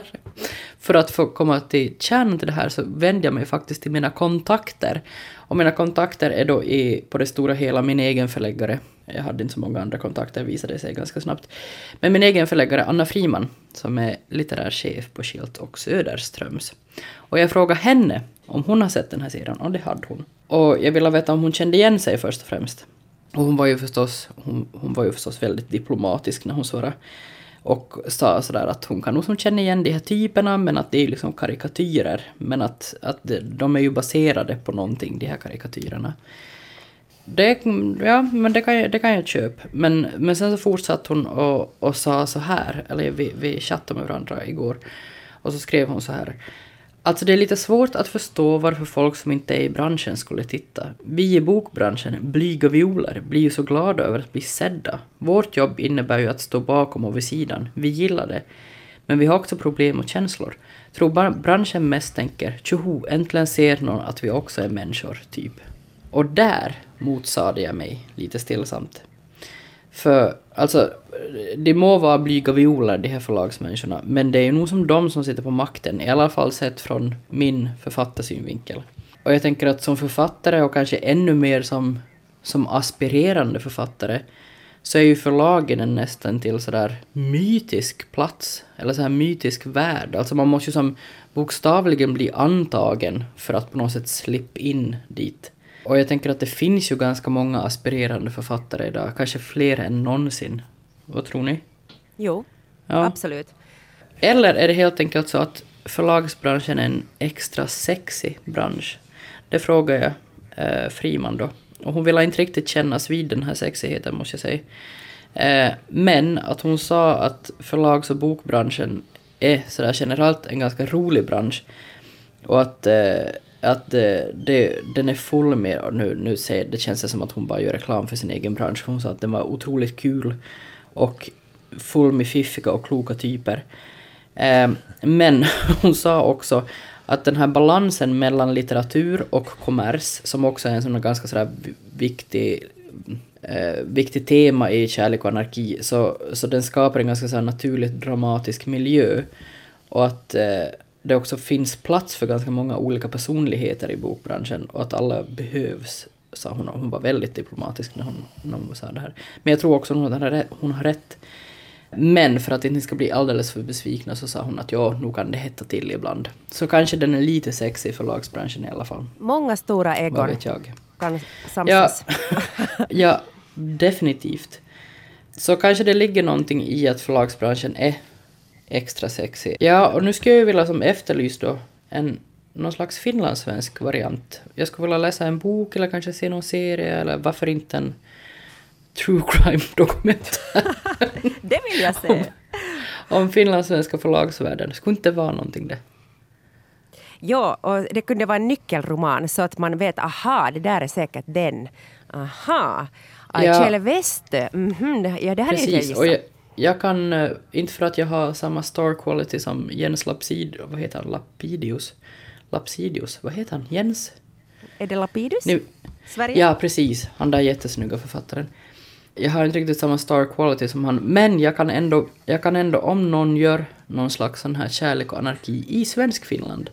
För att få komma till kärnan till det här så vänder jag mig faktiskt till mina kontakter. Och mina kontakter är då i, på det stora hela min egen förläggare. Jag hade inte så många andra kontakter, visade sig ganska snabbt. Men min egen förläggare Anna Friman, som är litterär chef på Skilt och Söderströms. Och jag frågade henne om hon har sett den här serien, och det hade hon. Och jag ville veta om hon kände igen sig först och främst. Och hon var ju förstås, hon, hon var ju förstås väldigt diplomatisk när hon svarade. Och sa sådär att hon kan nog som känna igen de här typerna men att det är liksom karikatyrer. Men att, att de är ju baserade på någonting, de här karikatyrerna. Det, ja, men det kan jag, det kan jag köpa. Men, men sen så fortsatte hon och, och sa så här, eller vi, vi chattade med varandra igår. Och så skrev hon så här. Alltså det är lite svårt att förstå varför folk som inte är i branschen skulle titta. Vi i bokbranschen, blyga violer, blir ju så glada över att bli sedda. Vårt jobb innebär ju att stå bakom och vid sidan. Vi gillar det. Men vi har också problem och känslor. Tror branschen mest tänker tjoho, äntligen ser någon att vi också är människor, typ. Och där motsade jag mig lite stillsamt. För alltså, det må vara blyga violer de här förlagsmänniskorna, men det är ju nog som de som sitter på makten, i alla fall sett från min författarsynvinkel. Och jag tänker att som författare och kanske ännu mer som, som aspirerande författare så är ju förlagen en nästan till sådär mytisk plats, eller så här mytisk värld. Alltså man måste ju som bokstavligen bli antagen för att på något sätt slippa in dit. Och jag tänker att det finns ju ganska många aspirerande författare idag, kanske fler än någonsin. Vad tror ni? Jo, Ja. absolut. Eller är det helt enkelt så att förlagsbranschen är en extra sexig bransch? Det frågar jag eh, Friman då. Och hon ville inte riktigt kännas vid den här sexigheten måste jag säga. Eh, men att hon sa att förlags och bokbranschen är sådär generellt en ganska rolig bransch. Och att, eh, att det, det, den är full med, nu, nu säger, det känns det som att hon bara gör reklam för sin egen bransch. Hon sa att den var otroligt kul och full med fiffiga och kloka typer. Eh, men hon sa också att den här balansen mellan litteratur och kommers, som också är en sån här ganska sådär viktig, eh, viktigt tema i Kärlek och anarki, så, så den skapar en ganska så här naturligt dramatisk miljö. Och att eh, det också finns plats för ganska många olika personligheter i bokbranschen och att alla behövs, sa hon. Hon var väldigt diplomatisk när hon, när hon sa det här. Men jag tror också att hon har rätt. Hon har rätt. Men för att inte ni ska bli alldeles för besvikna så sa hon att ja, nog kan det hetta till ibland. Så kanske den är lite sexig för förlagsbranschen i alla fall. Många stora Vad egon vet jag. kan Ja, samsas. ja, definitivt. Så kanske det ligger någonting i att förlagsbranschen är extra sexig. Ja, och nu skulle jag ju vilja som efterlysa då en någon slags finlandssvensk variant. Jag skulle vilja läsa en bok eller kanske se någon serie eller varför inte en true crime dokumentär Det vill jag se. om finlandssvenska förlagsvärlden. Skulle inte vara någonting det? Ja, och det kunde vara en nyckelroman så att man vet, aha, det där är säkert den. Aha, Ja. Ajele Westö, mhm, ja det hade inte jag och gissat. Jag, kan, eh, inte för att jag har samma star quality som Jens Lapsid, vad heter han, Lapidius? Lapsidius, vad heter han? Jens? Är det Lapidus? Nu, Sverige? ja, precis. Han där jättesnygga författaren. Jag har inte riktigt samma star quality som han, men jag kan ändå, jag kan ändå om någon gör någon slags sån här kärlek och anarki i svensk Finland,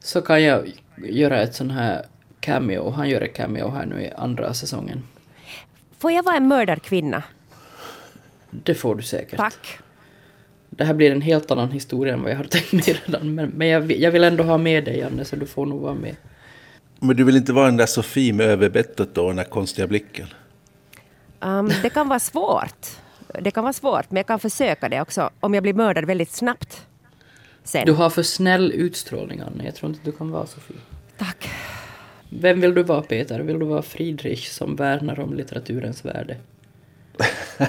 så kan jag göra ett sån här cameo. Han gör ett cameo här nu i andra säsongen. Får jag vara en mördarkvinna? Det får du säkert. Tack. Det här blir en helt annan historia än vad jag hade tänkt mig redan. Men, men jag, vill- jag vill ändå ha med dig, Janne, så du får nog vara med. Men du vill inte vara den där Sofie med överbettet då, den där konstiga blicken? Um, det kan vara svårt. Det kan vara svårt, men jag kan försöka det också. Om jag blir mördad väldigt snabbt. Sen. Du har för snäll utstrålning, Anne. Jag tror inte du kan vara Sofie. Tack. Vem vill du vara, Peter? Vill du vara Friedrich som värnar om litteraturens värde?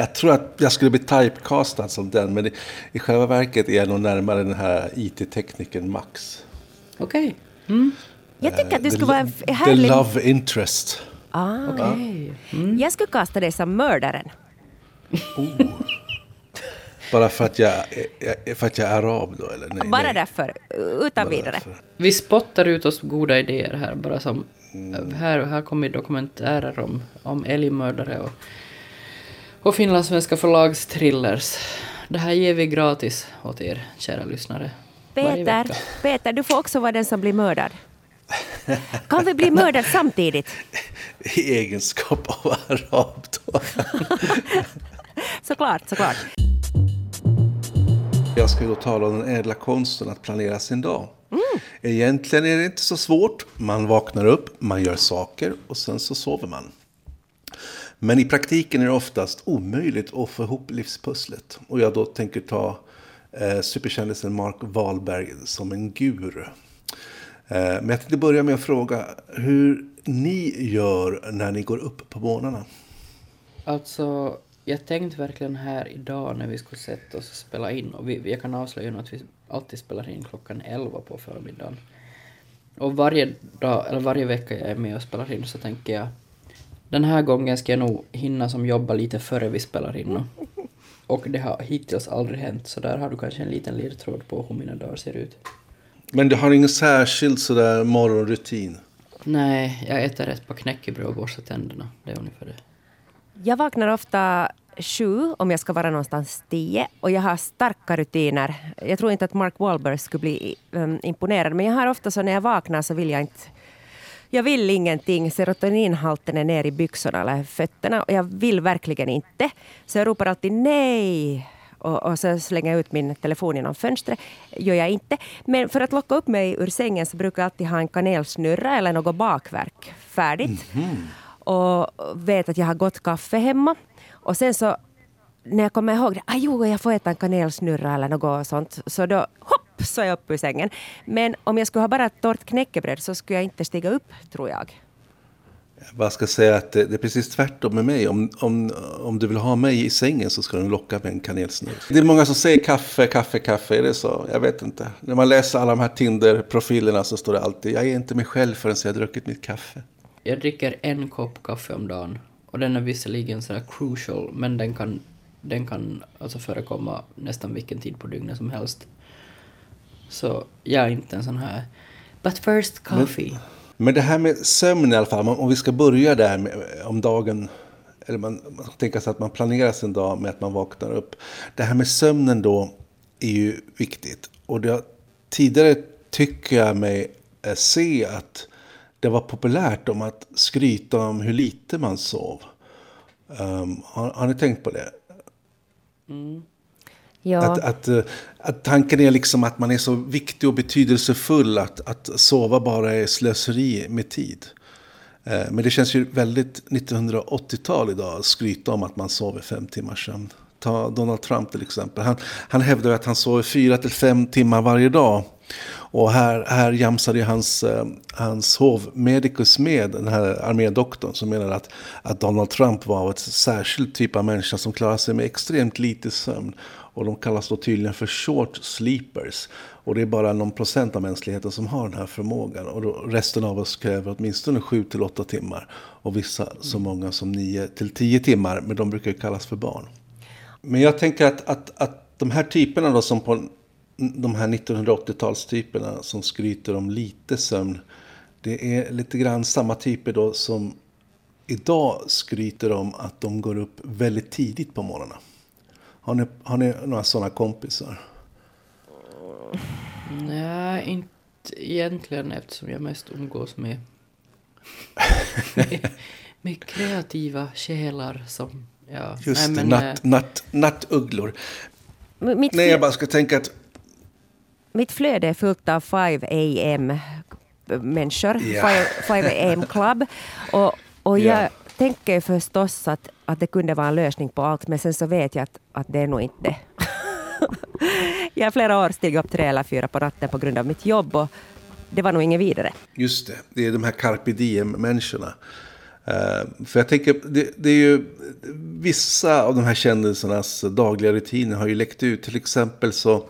Jag tror att jag skulle bli typecastad som den, men i, i själva verket är jag nog närmare den här IT-teknikern Max. Okej. Mm. Jag tycker att du The skulle vara en f- The härlig... love interest. Ah. Okej. Jag skulle kasta dig som mördaren. Bara för att jag, är- för att jag är arab då, eller? Nej, Bara nej. därför. Utan Bara vidare. därför. Vi spottar ut oss goda idéer här, bara som... Här, här kommer dokumentärer om, om älgmördare och, och finlandssvenska förlagstrillers. Det här ger vi gratis åt er, kära lyssnare. Peter. Peter, du får också vara den som blir mördad. Kan vi bli mördad samtidigt? I egenskap av arab då. Såklart, såklart. Jag ska ju då tala om den ädla konsten att planera sin dag. Egentligen är det inte så svårt. Man vaknar upp, man gör saker och sen så sover man. Men i praktiken är det oftast omöjligt att få ihop livspusslet. Och jag då tänker ta eh, superkändisen Mark Wahlberg som en guru. Eh, men jag tänkte börja med att fråga hur ni gör när ni går upp på morgnarna. Alltså, jag tänkte verkligen här idag när vi skulle sätta oss och spela in, och vi, jag kan avslöja nu att vi alltid spelar in klockan 11 på förmiddagen. Och varje dag, eller varje vecka jag är med och spelar in så tänker jag den här gången ska jag nog hinna som jobba lite före vi spelar in. Och, och det har hittills aldrig hänt, så där har du kanske en liten ledtråd på hur mina dagar ser ut. Men du har ingen särskild sådär morgonrutin? Nej, jag äter ett par knäckebröd och borstar tänderna. Det är ungefär det. Jag vaknar ofta sju om jag ska vara någonstans tio och jag har starka rutiner. Jag tror inte att Mark Wahlberg skulle bli um, imponerad men jag har ofta så när jag vaknar så vill jag inte jag vill ingenting. Serotoninhalten är ner i byxorna eller fötterna och jag vill verkligen inte. Så jag ropar alltid nej. Och, och så slänger jag ut min telefon genom fönstret. gör jag inte. Men för att locka upp mig ur sängen så brukar jag alltid ha en kanelsnurra eller något bakverk färdigt. Mm -hmm. Och vet att jag har gott kaffe hemma. Och sen så när jag kommer ihåg det, ah, jo, jag får äta en kanelsnurra eller något sånt, så då hopp så är jag uppe ur sängen. Men om jag skulle ha bara ett torrt knäckebröd så skulle jag inte stiga upp, tror jag. Jag ska säga att det är precis tvärtom med mig. Om, om, om du vill ha mig i sängen så ska du locka med en kanelsnurra. Det är många som säger kaffe, kaffe, kaffe. Är det så? Jag vet inte. När man läser alla de här Tinder-profilerna så står det alltid jag är inte mig själv förrän jag har druckit mitt kaffe. Jag dricker en kopp kaffe om dagen. Och den är visserligen sådär crucial, men den kan, den kan alltså förekomma nästan vilken tid på dygnet som helst. Så jag är inte en sån här But first coffee. Men, men det här med sömn i alla fall, om vi ska börja där med, om dagen eller man, man tänker sig att man planerar sin dag med att man vaknar upp. Det här med sömnen då är ju viktigt. Och det, tidigare tycker jag mig eh, se att det var populärt om att skryta om hur lite man sov. Um, har, har, ni tänkt på det? Mm. Ja. Att, att, eh, att tanken är liksom att man är så viktig och betydelsefull att, att sova bara är slöseri med tid. Eh, men det känns ju väldigt 1980-tal idag att skryta om att man sover fem timmar sömn. Ta Donald Trump till exempel. Han, han hävdar att han sover fyra till fem timmar varje dag. Och här, här jamsade hans, eh, hans hovmedikus med den här armédoktorn som menade att, att Donald Trump var ett särskilt typ av människa som klarar sig med extremt lite sömn. Och de kallas då tydligen för short sleepers. Och det är bara någon procent av mänskligheten som har den här förmågan. Och då, resten av oss kräver åtminstone 7 till 8 timmar. Och vissa så många som 9 till 10 timmar. Men de brukar ju kallas för barn. Men jag tänker att, att, att de här typerna då som på de här 1980-talstyperna som skryter om lite sömn. Det är lite grann samma typer då som idag skryter om att de går upp väldigt tidigt på morgnarna. Har ni, har ni några sådana kompisar? Nej, inte egentligen eftersom jag mest umgås med, med, med kreativa själar som... Ja, Just nej, det, natt, äh, natt, nattugglor. Mitt Nej, jag bara ska tänka att mitt flöde är fullt av 5 am människor, yeah. 5 am club. Och, och yeah. jag tänker förstås att, att det kunde vara en lösning på allt, men sen så vet jag att, att det är nog inte Jag har flera år stigit upp tre eller fyra på natten på grund av mitt jobb och det var nog inget vidare. Just det, det är de här carpe diem-människorna. Uh, för jag tänker, det, det, är ju vissa av de här kändisarnas dagliga rutiner har ju läckt ut. Till exempel så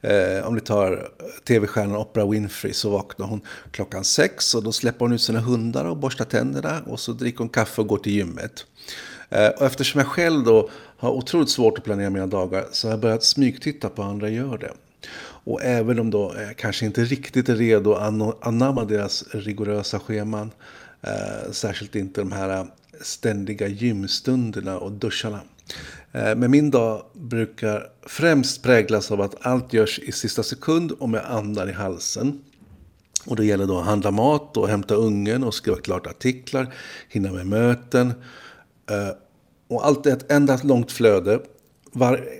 Eh, om ni tar tv-stjärnan Oprah Winfrey så vaknar hon klockan sex och då släpper hon ut sina hundar och borstar tänderna och så dricker hon kaffe och går till gymmet. Eh, och eftersom jag själv då har otroligt svårt att planera mina dagar så har jag börjat smygtitta på hur andra gör det. Och även om då jag kanske inte riktigt är redo att anamma deras rigorösa scheman, eh, särskilt inte de här ständiga gymstunderna och duscharna, Eh, men min dag brukar främst präglas av att allt görs i sista sekund och med andan i halsen. Och det gäller då att handla mat och hämta ungen och skriva klart artiklar, hinna med möten. Eh, och allt är ett enda långt flöde.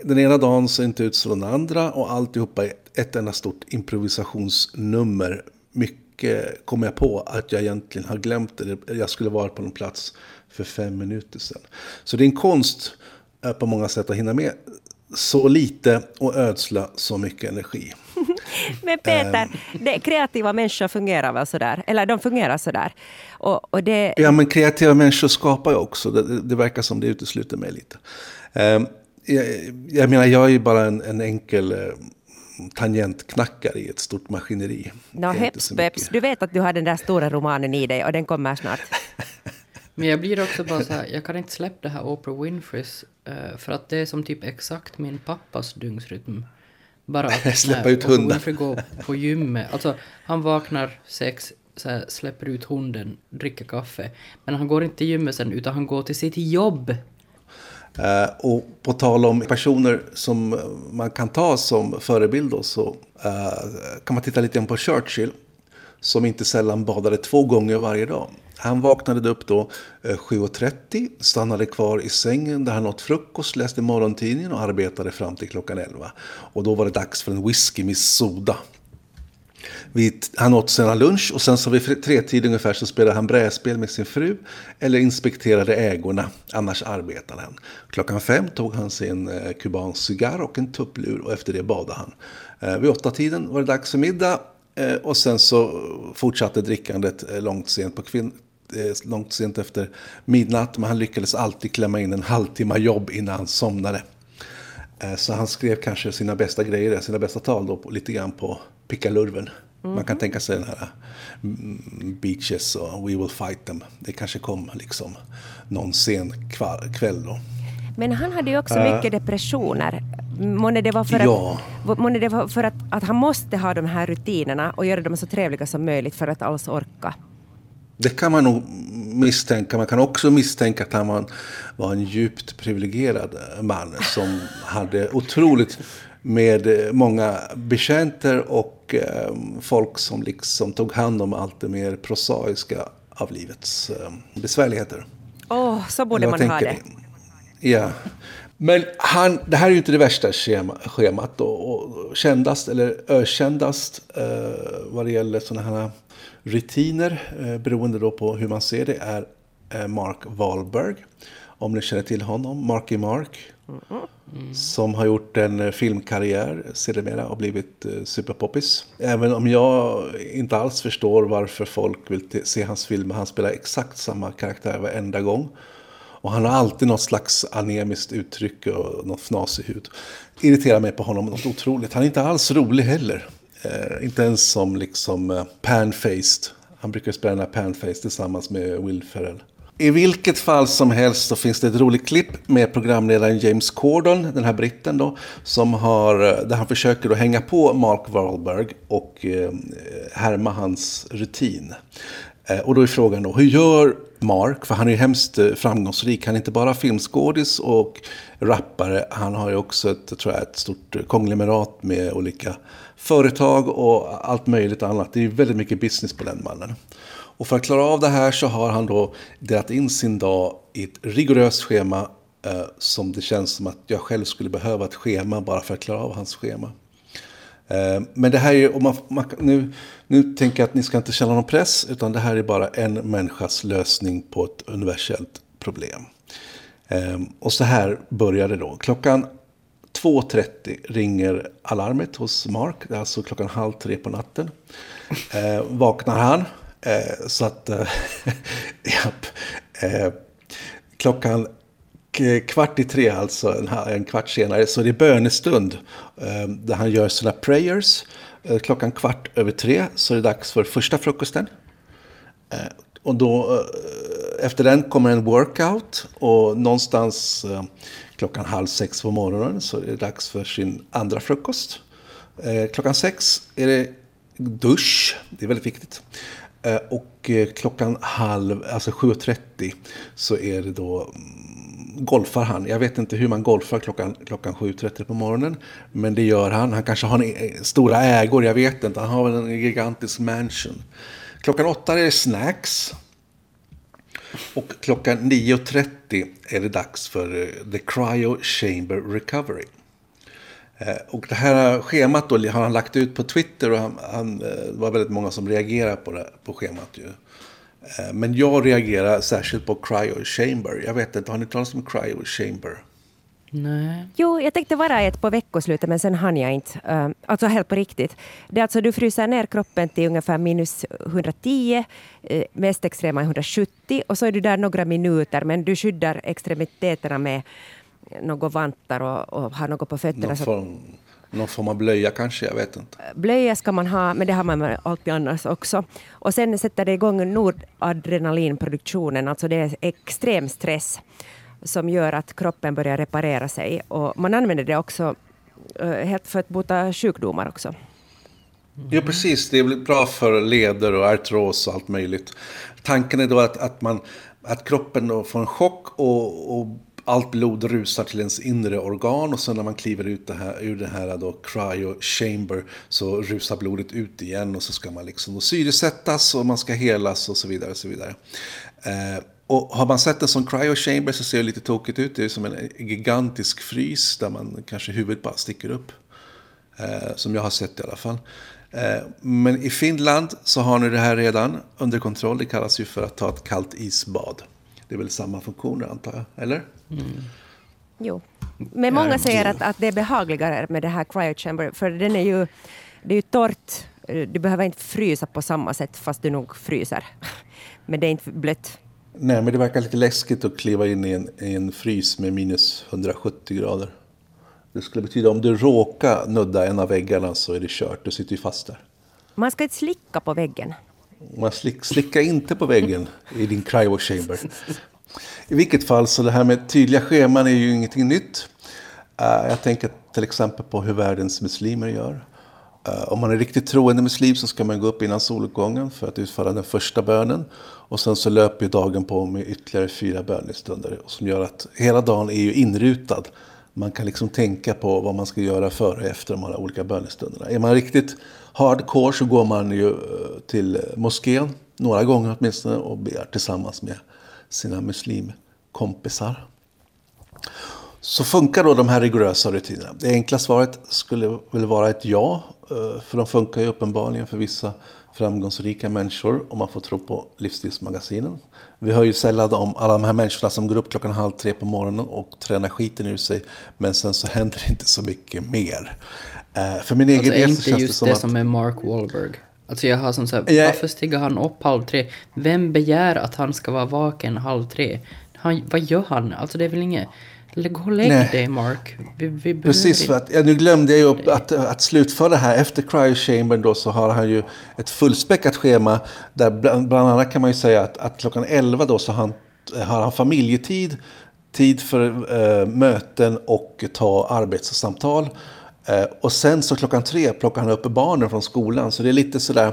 Den ena dagen ser inte ut som den andra och alltihopa är ett enda stort improvisationsnummer. Mycket kommer jag på att jag egentligen har glömt det. Jag skulle varit på någon plats för fem minuter sedan. Så det är en konst på många sätt att hinna med så lite och ödsla så mycket energi. Men Peter, ehm. det, kreativa människor fungerar väl sådär? Eller de fungerar sådär? Och, och det... Ja, men kreativa människor skapar ju också. Det, det verkar som det utesluter mig lite. Um, jag, jag, menar, jag är ju bara en, en enkel uh, tangentknackare i ett stort maskineri. No, heps, peps. Du vet att du har den där stora romanen i dig och den kommer snart. Men jag blir också bara så här, jag kan inte släppa det här Oprah Winfreys för att det är som typ exakt min pappas dygnsrytm. Bara att Släppa ut hundar. Winfrey går på gymmet, alltså han vaknar sex, så här, släpper ut hunden, dricker kaffe. Men han går inte till gymmet sen, utan han går till sitt jobb. Eh, och på tal om personer som man kan ta som förebild då, så eh, kan man titta lite på Churchill. Som inte sällan badade två gånger varje dag. Han vaknade upp då eh, 7.30, stannade kvar i sängen där han åt frukost, läste morgontidningen och arbetade fram till klockan 11. Och då var det dags för en whisky med soda. Vi, han åt sedan lunch och sen så vid tretid ungefär så spelade han brädspel med sin fru eller inspekterade ägorna, annars arbetade han. Klockan fem tog han sin eh, kubansk cigarr och en tupplur och efter det badade han. Eh, vid åtta tiden var det dags för middag eh, och sen så fortsatte drickandet eh, långt sent på kvinn långt sent efter midnatt, men han lyckades alltid klämma in en halvtimme jobb innan han somnade. Eh, Så han skrev kanske sina bästa grejer, sina bästa tal då, på- lite grann på pickalurven. Man kan tänka sig den här mm, Beaches och We will fight them. Det kanske kom liksom någon sen kva- kväll då. Men han hade ju också mycket depressioner. Månne det var för, Ja. att, månne det var för att, att han måste ha de här rutinerna och göra dem så trevliga som möjligt för att alls orka. Det kan man nog misstänka. Man kan också misstänka att han var en, var en djupt privilegierad man som hade otroligt med många betjänter och eh, folk som liksom tog hand om allt det mer prosaiska av livets eh, besvärligheter. Åh, så borde man ha det. Ja. Men han, det här är ju inte det värsta schema, schemat. Och kändast eller ökändast eh, vad det gäller sådana här rutiner, eh, beroende då på hur man ser det, är eh, Mark Wahlberg. Om ni känner till honom, Marky Mark. Som har gjort en eh, filmkarriär sedermera och blivit eh, superpoppis. Även om jag inte alls förstår varför folk vill se hans filmer. Han spelar exakt samma karaktär varenda gång. Och han har alltid något slags anemiskt uttryck och något fnasig hud. Irriterar mig på honom något otroligt. Han är inte alls rolig heller. Eh, inte ens som liksom eh, pan-faced. Han brukar spela den här pan-faced tillsammans med Will Ferrell. I vilket fall som helst så finns det ett roligt klipp med programledaren James Corden, den här britten då, som har, eh, där han försöker att hänga på Mark Wahlberg och eh, härma hans rutin. Eh, Och då är frågan då, hur gör Mark? För han är ju hemskt eh, framgångsrik. Han är inte bara filmskådis och rappare. Han har ju också ett, tror jag, ett stort eh, konglomerat med olika företag och allt möjligt annat. Det är väldigt mycket business på den mannen. Och för att klara av det här så har han då delat in sin dag i ett rigoröst schema eh, som det känns som att jag själv skulle behöva ett schema bara för att klara av hans schema. Eh, Men det här är, ju... man, man, nu, nu tänker jag att ni ska inte känna någon press, utan det här är bara en människas lösning på ett universellt problem. Eh, Och så här började det då. Klockan 2.30 ringer alarmet hos Mark, det är alltså klockan halv tre på natten. Eh, vaknar han, eh, så att... Eh, japp, eh, klockan kvart i tre, alltså en, en kvart senare, så är det bönestund eh, där han gör sina prayers. Eh, klockan kvart över tre så är det dags för första frukosten. Eh, och då, eh, efter den kommer en workout och någonstans eh, klockan halv sex på morgonen så är det dags för sin andra frukost. Eh, klockan sex är det dusch, det är väldigt viktigt. Eh, och eh, klockan halv, alltså 7.30 så är det då mm, golfar han. Jag vet inte hur man golfar klockan, klockan 7.30 på morgonen. Men det gör han. Han kanske har en, stora ägor, jag vet inte. Han har väl en gigantisk mansion. Klockan åtta är det snacks. Och klockan 9.30 är det dags för eh, The Cryo Chamber Recovery. Eh, och det här schemat då har han lagt ut på Twitter och han, han, eh, det var väldigt många som reagerade på, det, på schemat. Ju. Men jag reagerar särskilt på Cryo Chamber. Jag vet inte, har ni talat om Cryo Chamber? Nej. Jo, jag tänkte vara ett på veckoslutet men sen hann jag inte. Uh, alltså helt på riktigt. Det är alltså du fryser ner kroppen till ungefär minus 110, uh, mest extrema är 170 och så är du där några minuter men du skyddar extremiteterna med några vantar och, och har något på fötterna. Någon form, någon form av blöja kanske, jag vet inte. blöja ska man ha, men det har man alltid annars också. Och sen sätter det igång noradrenalinproduktionen, alltså det är extrem stress som gör att kroppen börjar reparera sig. Och man använder det också eh, helt för att bota sjukdomar också. Mm. Ja, precis. Det är bra för leder och artros och allt möjligt. Tanken är då att, att, man, att kroppen då får en chock och, och allt blod rusar till ens inre organ och sen när man kliver ut det här, ur det här då cryo chamber så rusar blodet ut igen och så ska man liksom syresättas och man ska helas och så vidare. Och så vidare. Eh, och har man sett en sån cryo chamber så ser det lite tokigt ut. Det är som en gigantisk frys där man kanske huvudet bara sticker upp. Eh, som jag har sett i alla fall. Eh, men i Finland så har ni det här redan under kontroll. Det kallas ju för att ta ett kallt isbad. Det är väl samma funktioner antar jag, eller? Mm. Jo. Men många säger att, att det är behagligare med det här cryochamber, för den är ju, det är ju torrt. Du behöver inte frysa på samma sätt, fast du nog fryser. Men det är inte blött. Nej, men det verkar lite läskigt att kliva in i en, i en frys med minus 170 grader. Det skulle betyda om du råkar nudda en av väggarna så är det kört. Du sitter ju fast där. Man ska inte slicka på väggen. Man slick, slickar inte på väggen i din cryo chamber. I vilket fall, så det här med tydliga scheman är ju ingenting nytt. Uh, jag tänker till exempel på hur världens muslimer gör. Eh, om man är riktigt troende muslim så ska man gå upp innan soluppgången för att utföra den första bönen. Och sen så löper dagen på med ytterligare fyra bönestunder. Som gör att hela dagen är ju inrutad. Man kan liksom tänka på vad man ska göra före och efter de här olika bönestunderna. Är man riktigt hardcore så går man ju eh, till moskén några gånger åtminstone och ber tillsammans med sina muslimkompisar. Så funkar då de här rigorösa rutinerna? Det enkla svaret skulle väl vara ett ja. Eh, för de funkar ju uppenbarligen för vissa framgångsrika människor om man får tro på livsstilsmagasinen. Vi hör ju sällan om alla de här människorna som går upp klockan halv tre på morgonen och tränar skiten ur sig. Men sen så händer det inte så mycket mer. Uh, för min egen alltså, del så känns det som det som är Mark Wahlberg. Alltså jag har som så här, jag... varför stiger han upp halv tre? Vem begär att han ska vara vaken halv tre? Han, vad gör han? Alltså det är väl inget... Gå och lägg Nej. dig Mark. Vi, vi Precis, för att, ja, nu glömde jag ju att, att slutföra det här. Efter Cryo Chamber då så har han ju ett fullspäckat schema. Där bland, bland annat kan man ju säga att, att klockan 11 då så har han, har han familjetid. Tid för eh, möten och ta arbetssamtal. Eh, och sen så klockan tre plockar han upp barnen från skolan. Så det är lite sådär,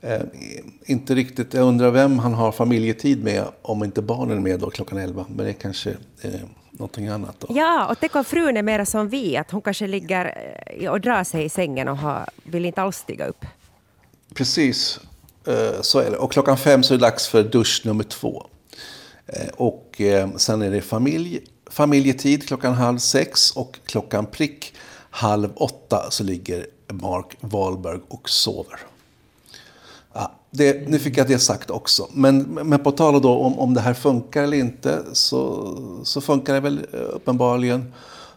eh, inte riktigt, jag undrar vem han har familjetid med om inte barnen är med då klockan elva. Men det kanske eh, någonting annat då. Ja, och tänk om frun är mera som vi, att hon kanske ligger eh, och drar sig i sängen och har, vill inte alls stiga upp. Precis, eh, så är det. Och klockan fem så är det dags för dusch nummer två. Eh, och sen är det familj, familjetid klockan halv sex och klockan prick halv åtta så ligger Mark Wahlberg och sover. Det, nu fick jag det sagt också. Men, men på tal då om, om det här funkar eller inte så, så funkar det väl eh, uppenbarligen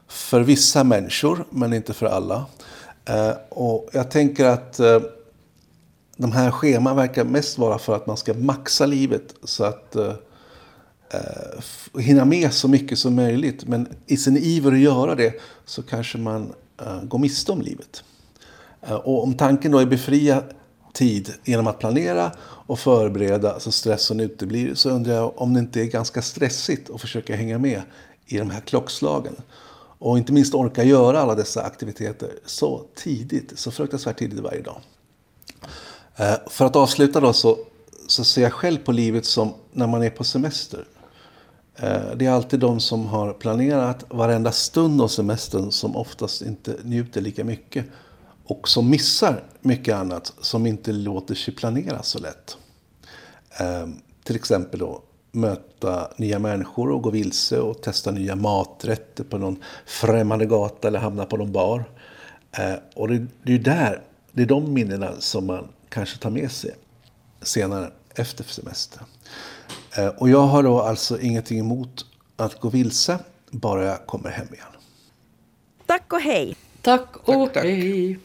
för vissa människor men inte för alla. Eh, och jag tänker att eh, de här scheman verkar mest vara för att man ska maxa livet så att eh, eh hinna med så mycket som möjligt. Men i sin iver att göra det så kanske man eh, går miste om livet. Och om tanken då är befria tid genom att planera och förbereda så stressen uteblir så undrar jag om det inte är ganska stressigt att försöka hänga med i de här klockslagen. Och inte minst orka göra alla dessa aktiviteter så tidigt, så fruktansvärt tidigt varje dag. Eh, för att avsluta då så, så ser jag själv på livet som när man är på semester. Eh, det är alltid de som har planerat varenda stund av semestern som oftast inte njuter lika mycket. Och som missar mycket annat som inte låter sig planera så lätt. Eh, till exempel då möta nya människor och gå vilse och testa nya maträtter på någon främmande gata eller hamna på någon bar. Eh, och det, det är där, det är de minnena som man kanske tar med sig senare efter semestern. Eh, och jag har då alltså ingenting emot att gå vilse, bara jag kommer hem igen. Tack och hej! Tack och tack, tack. hej!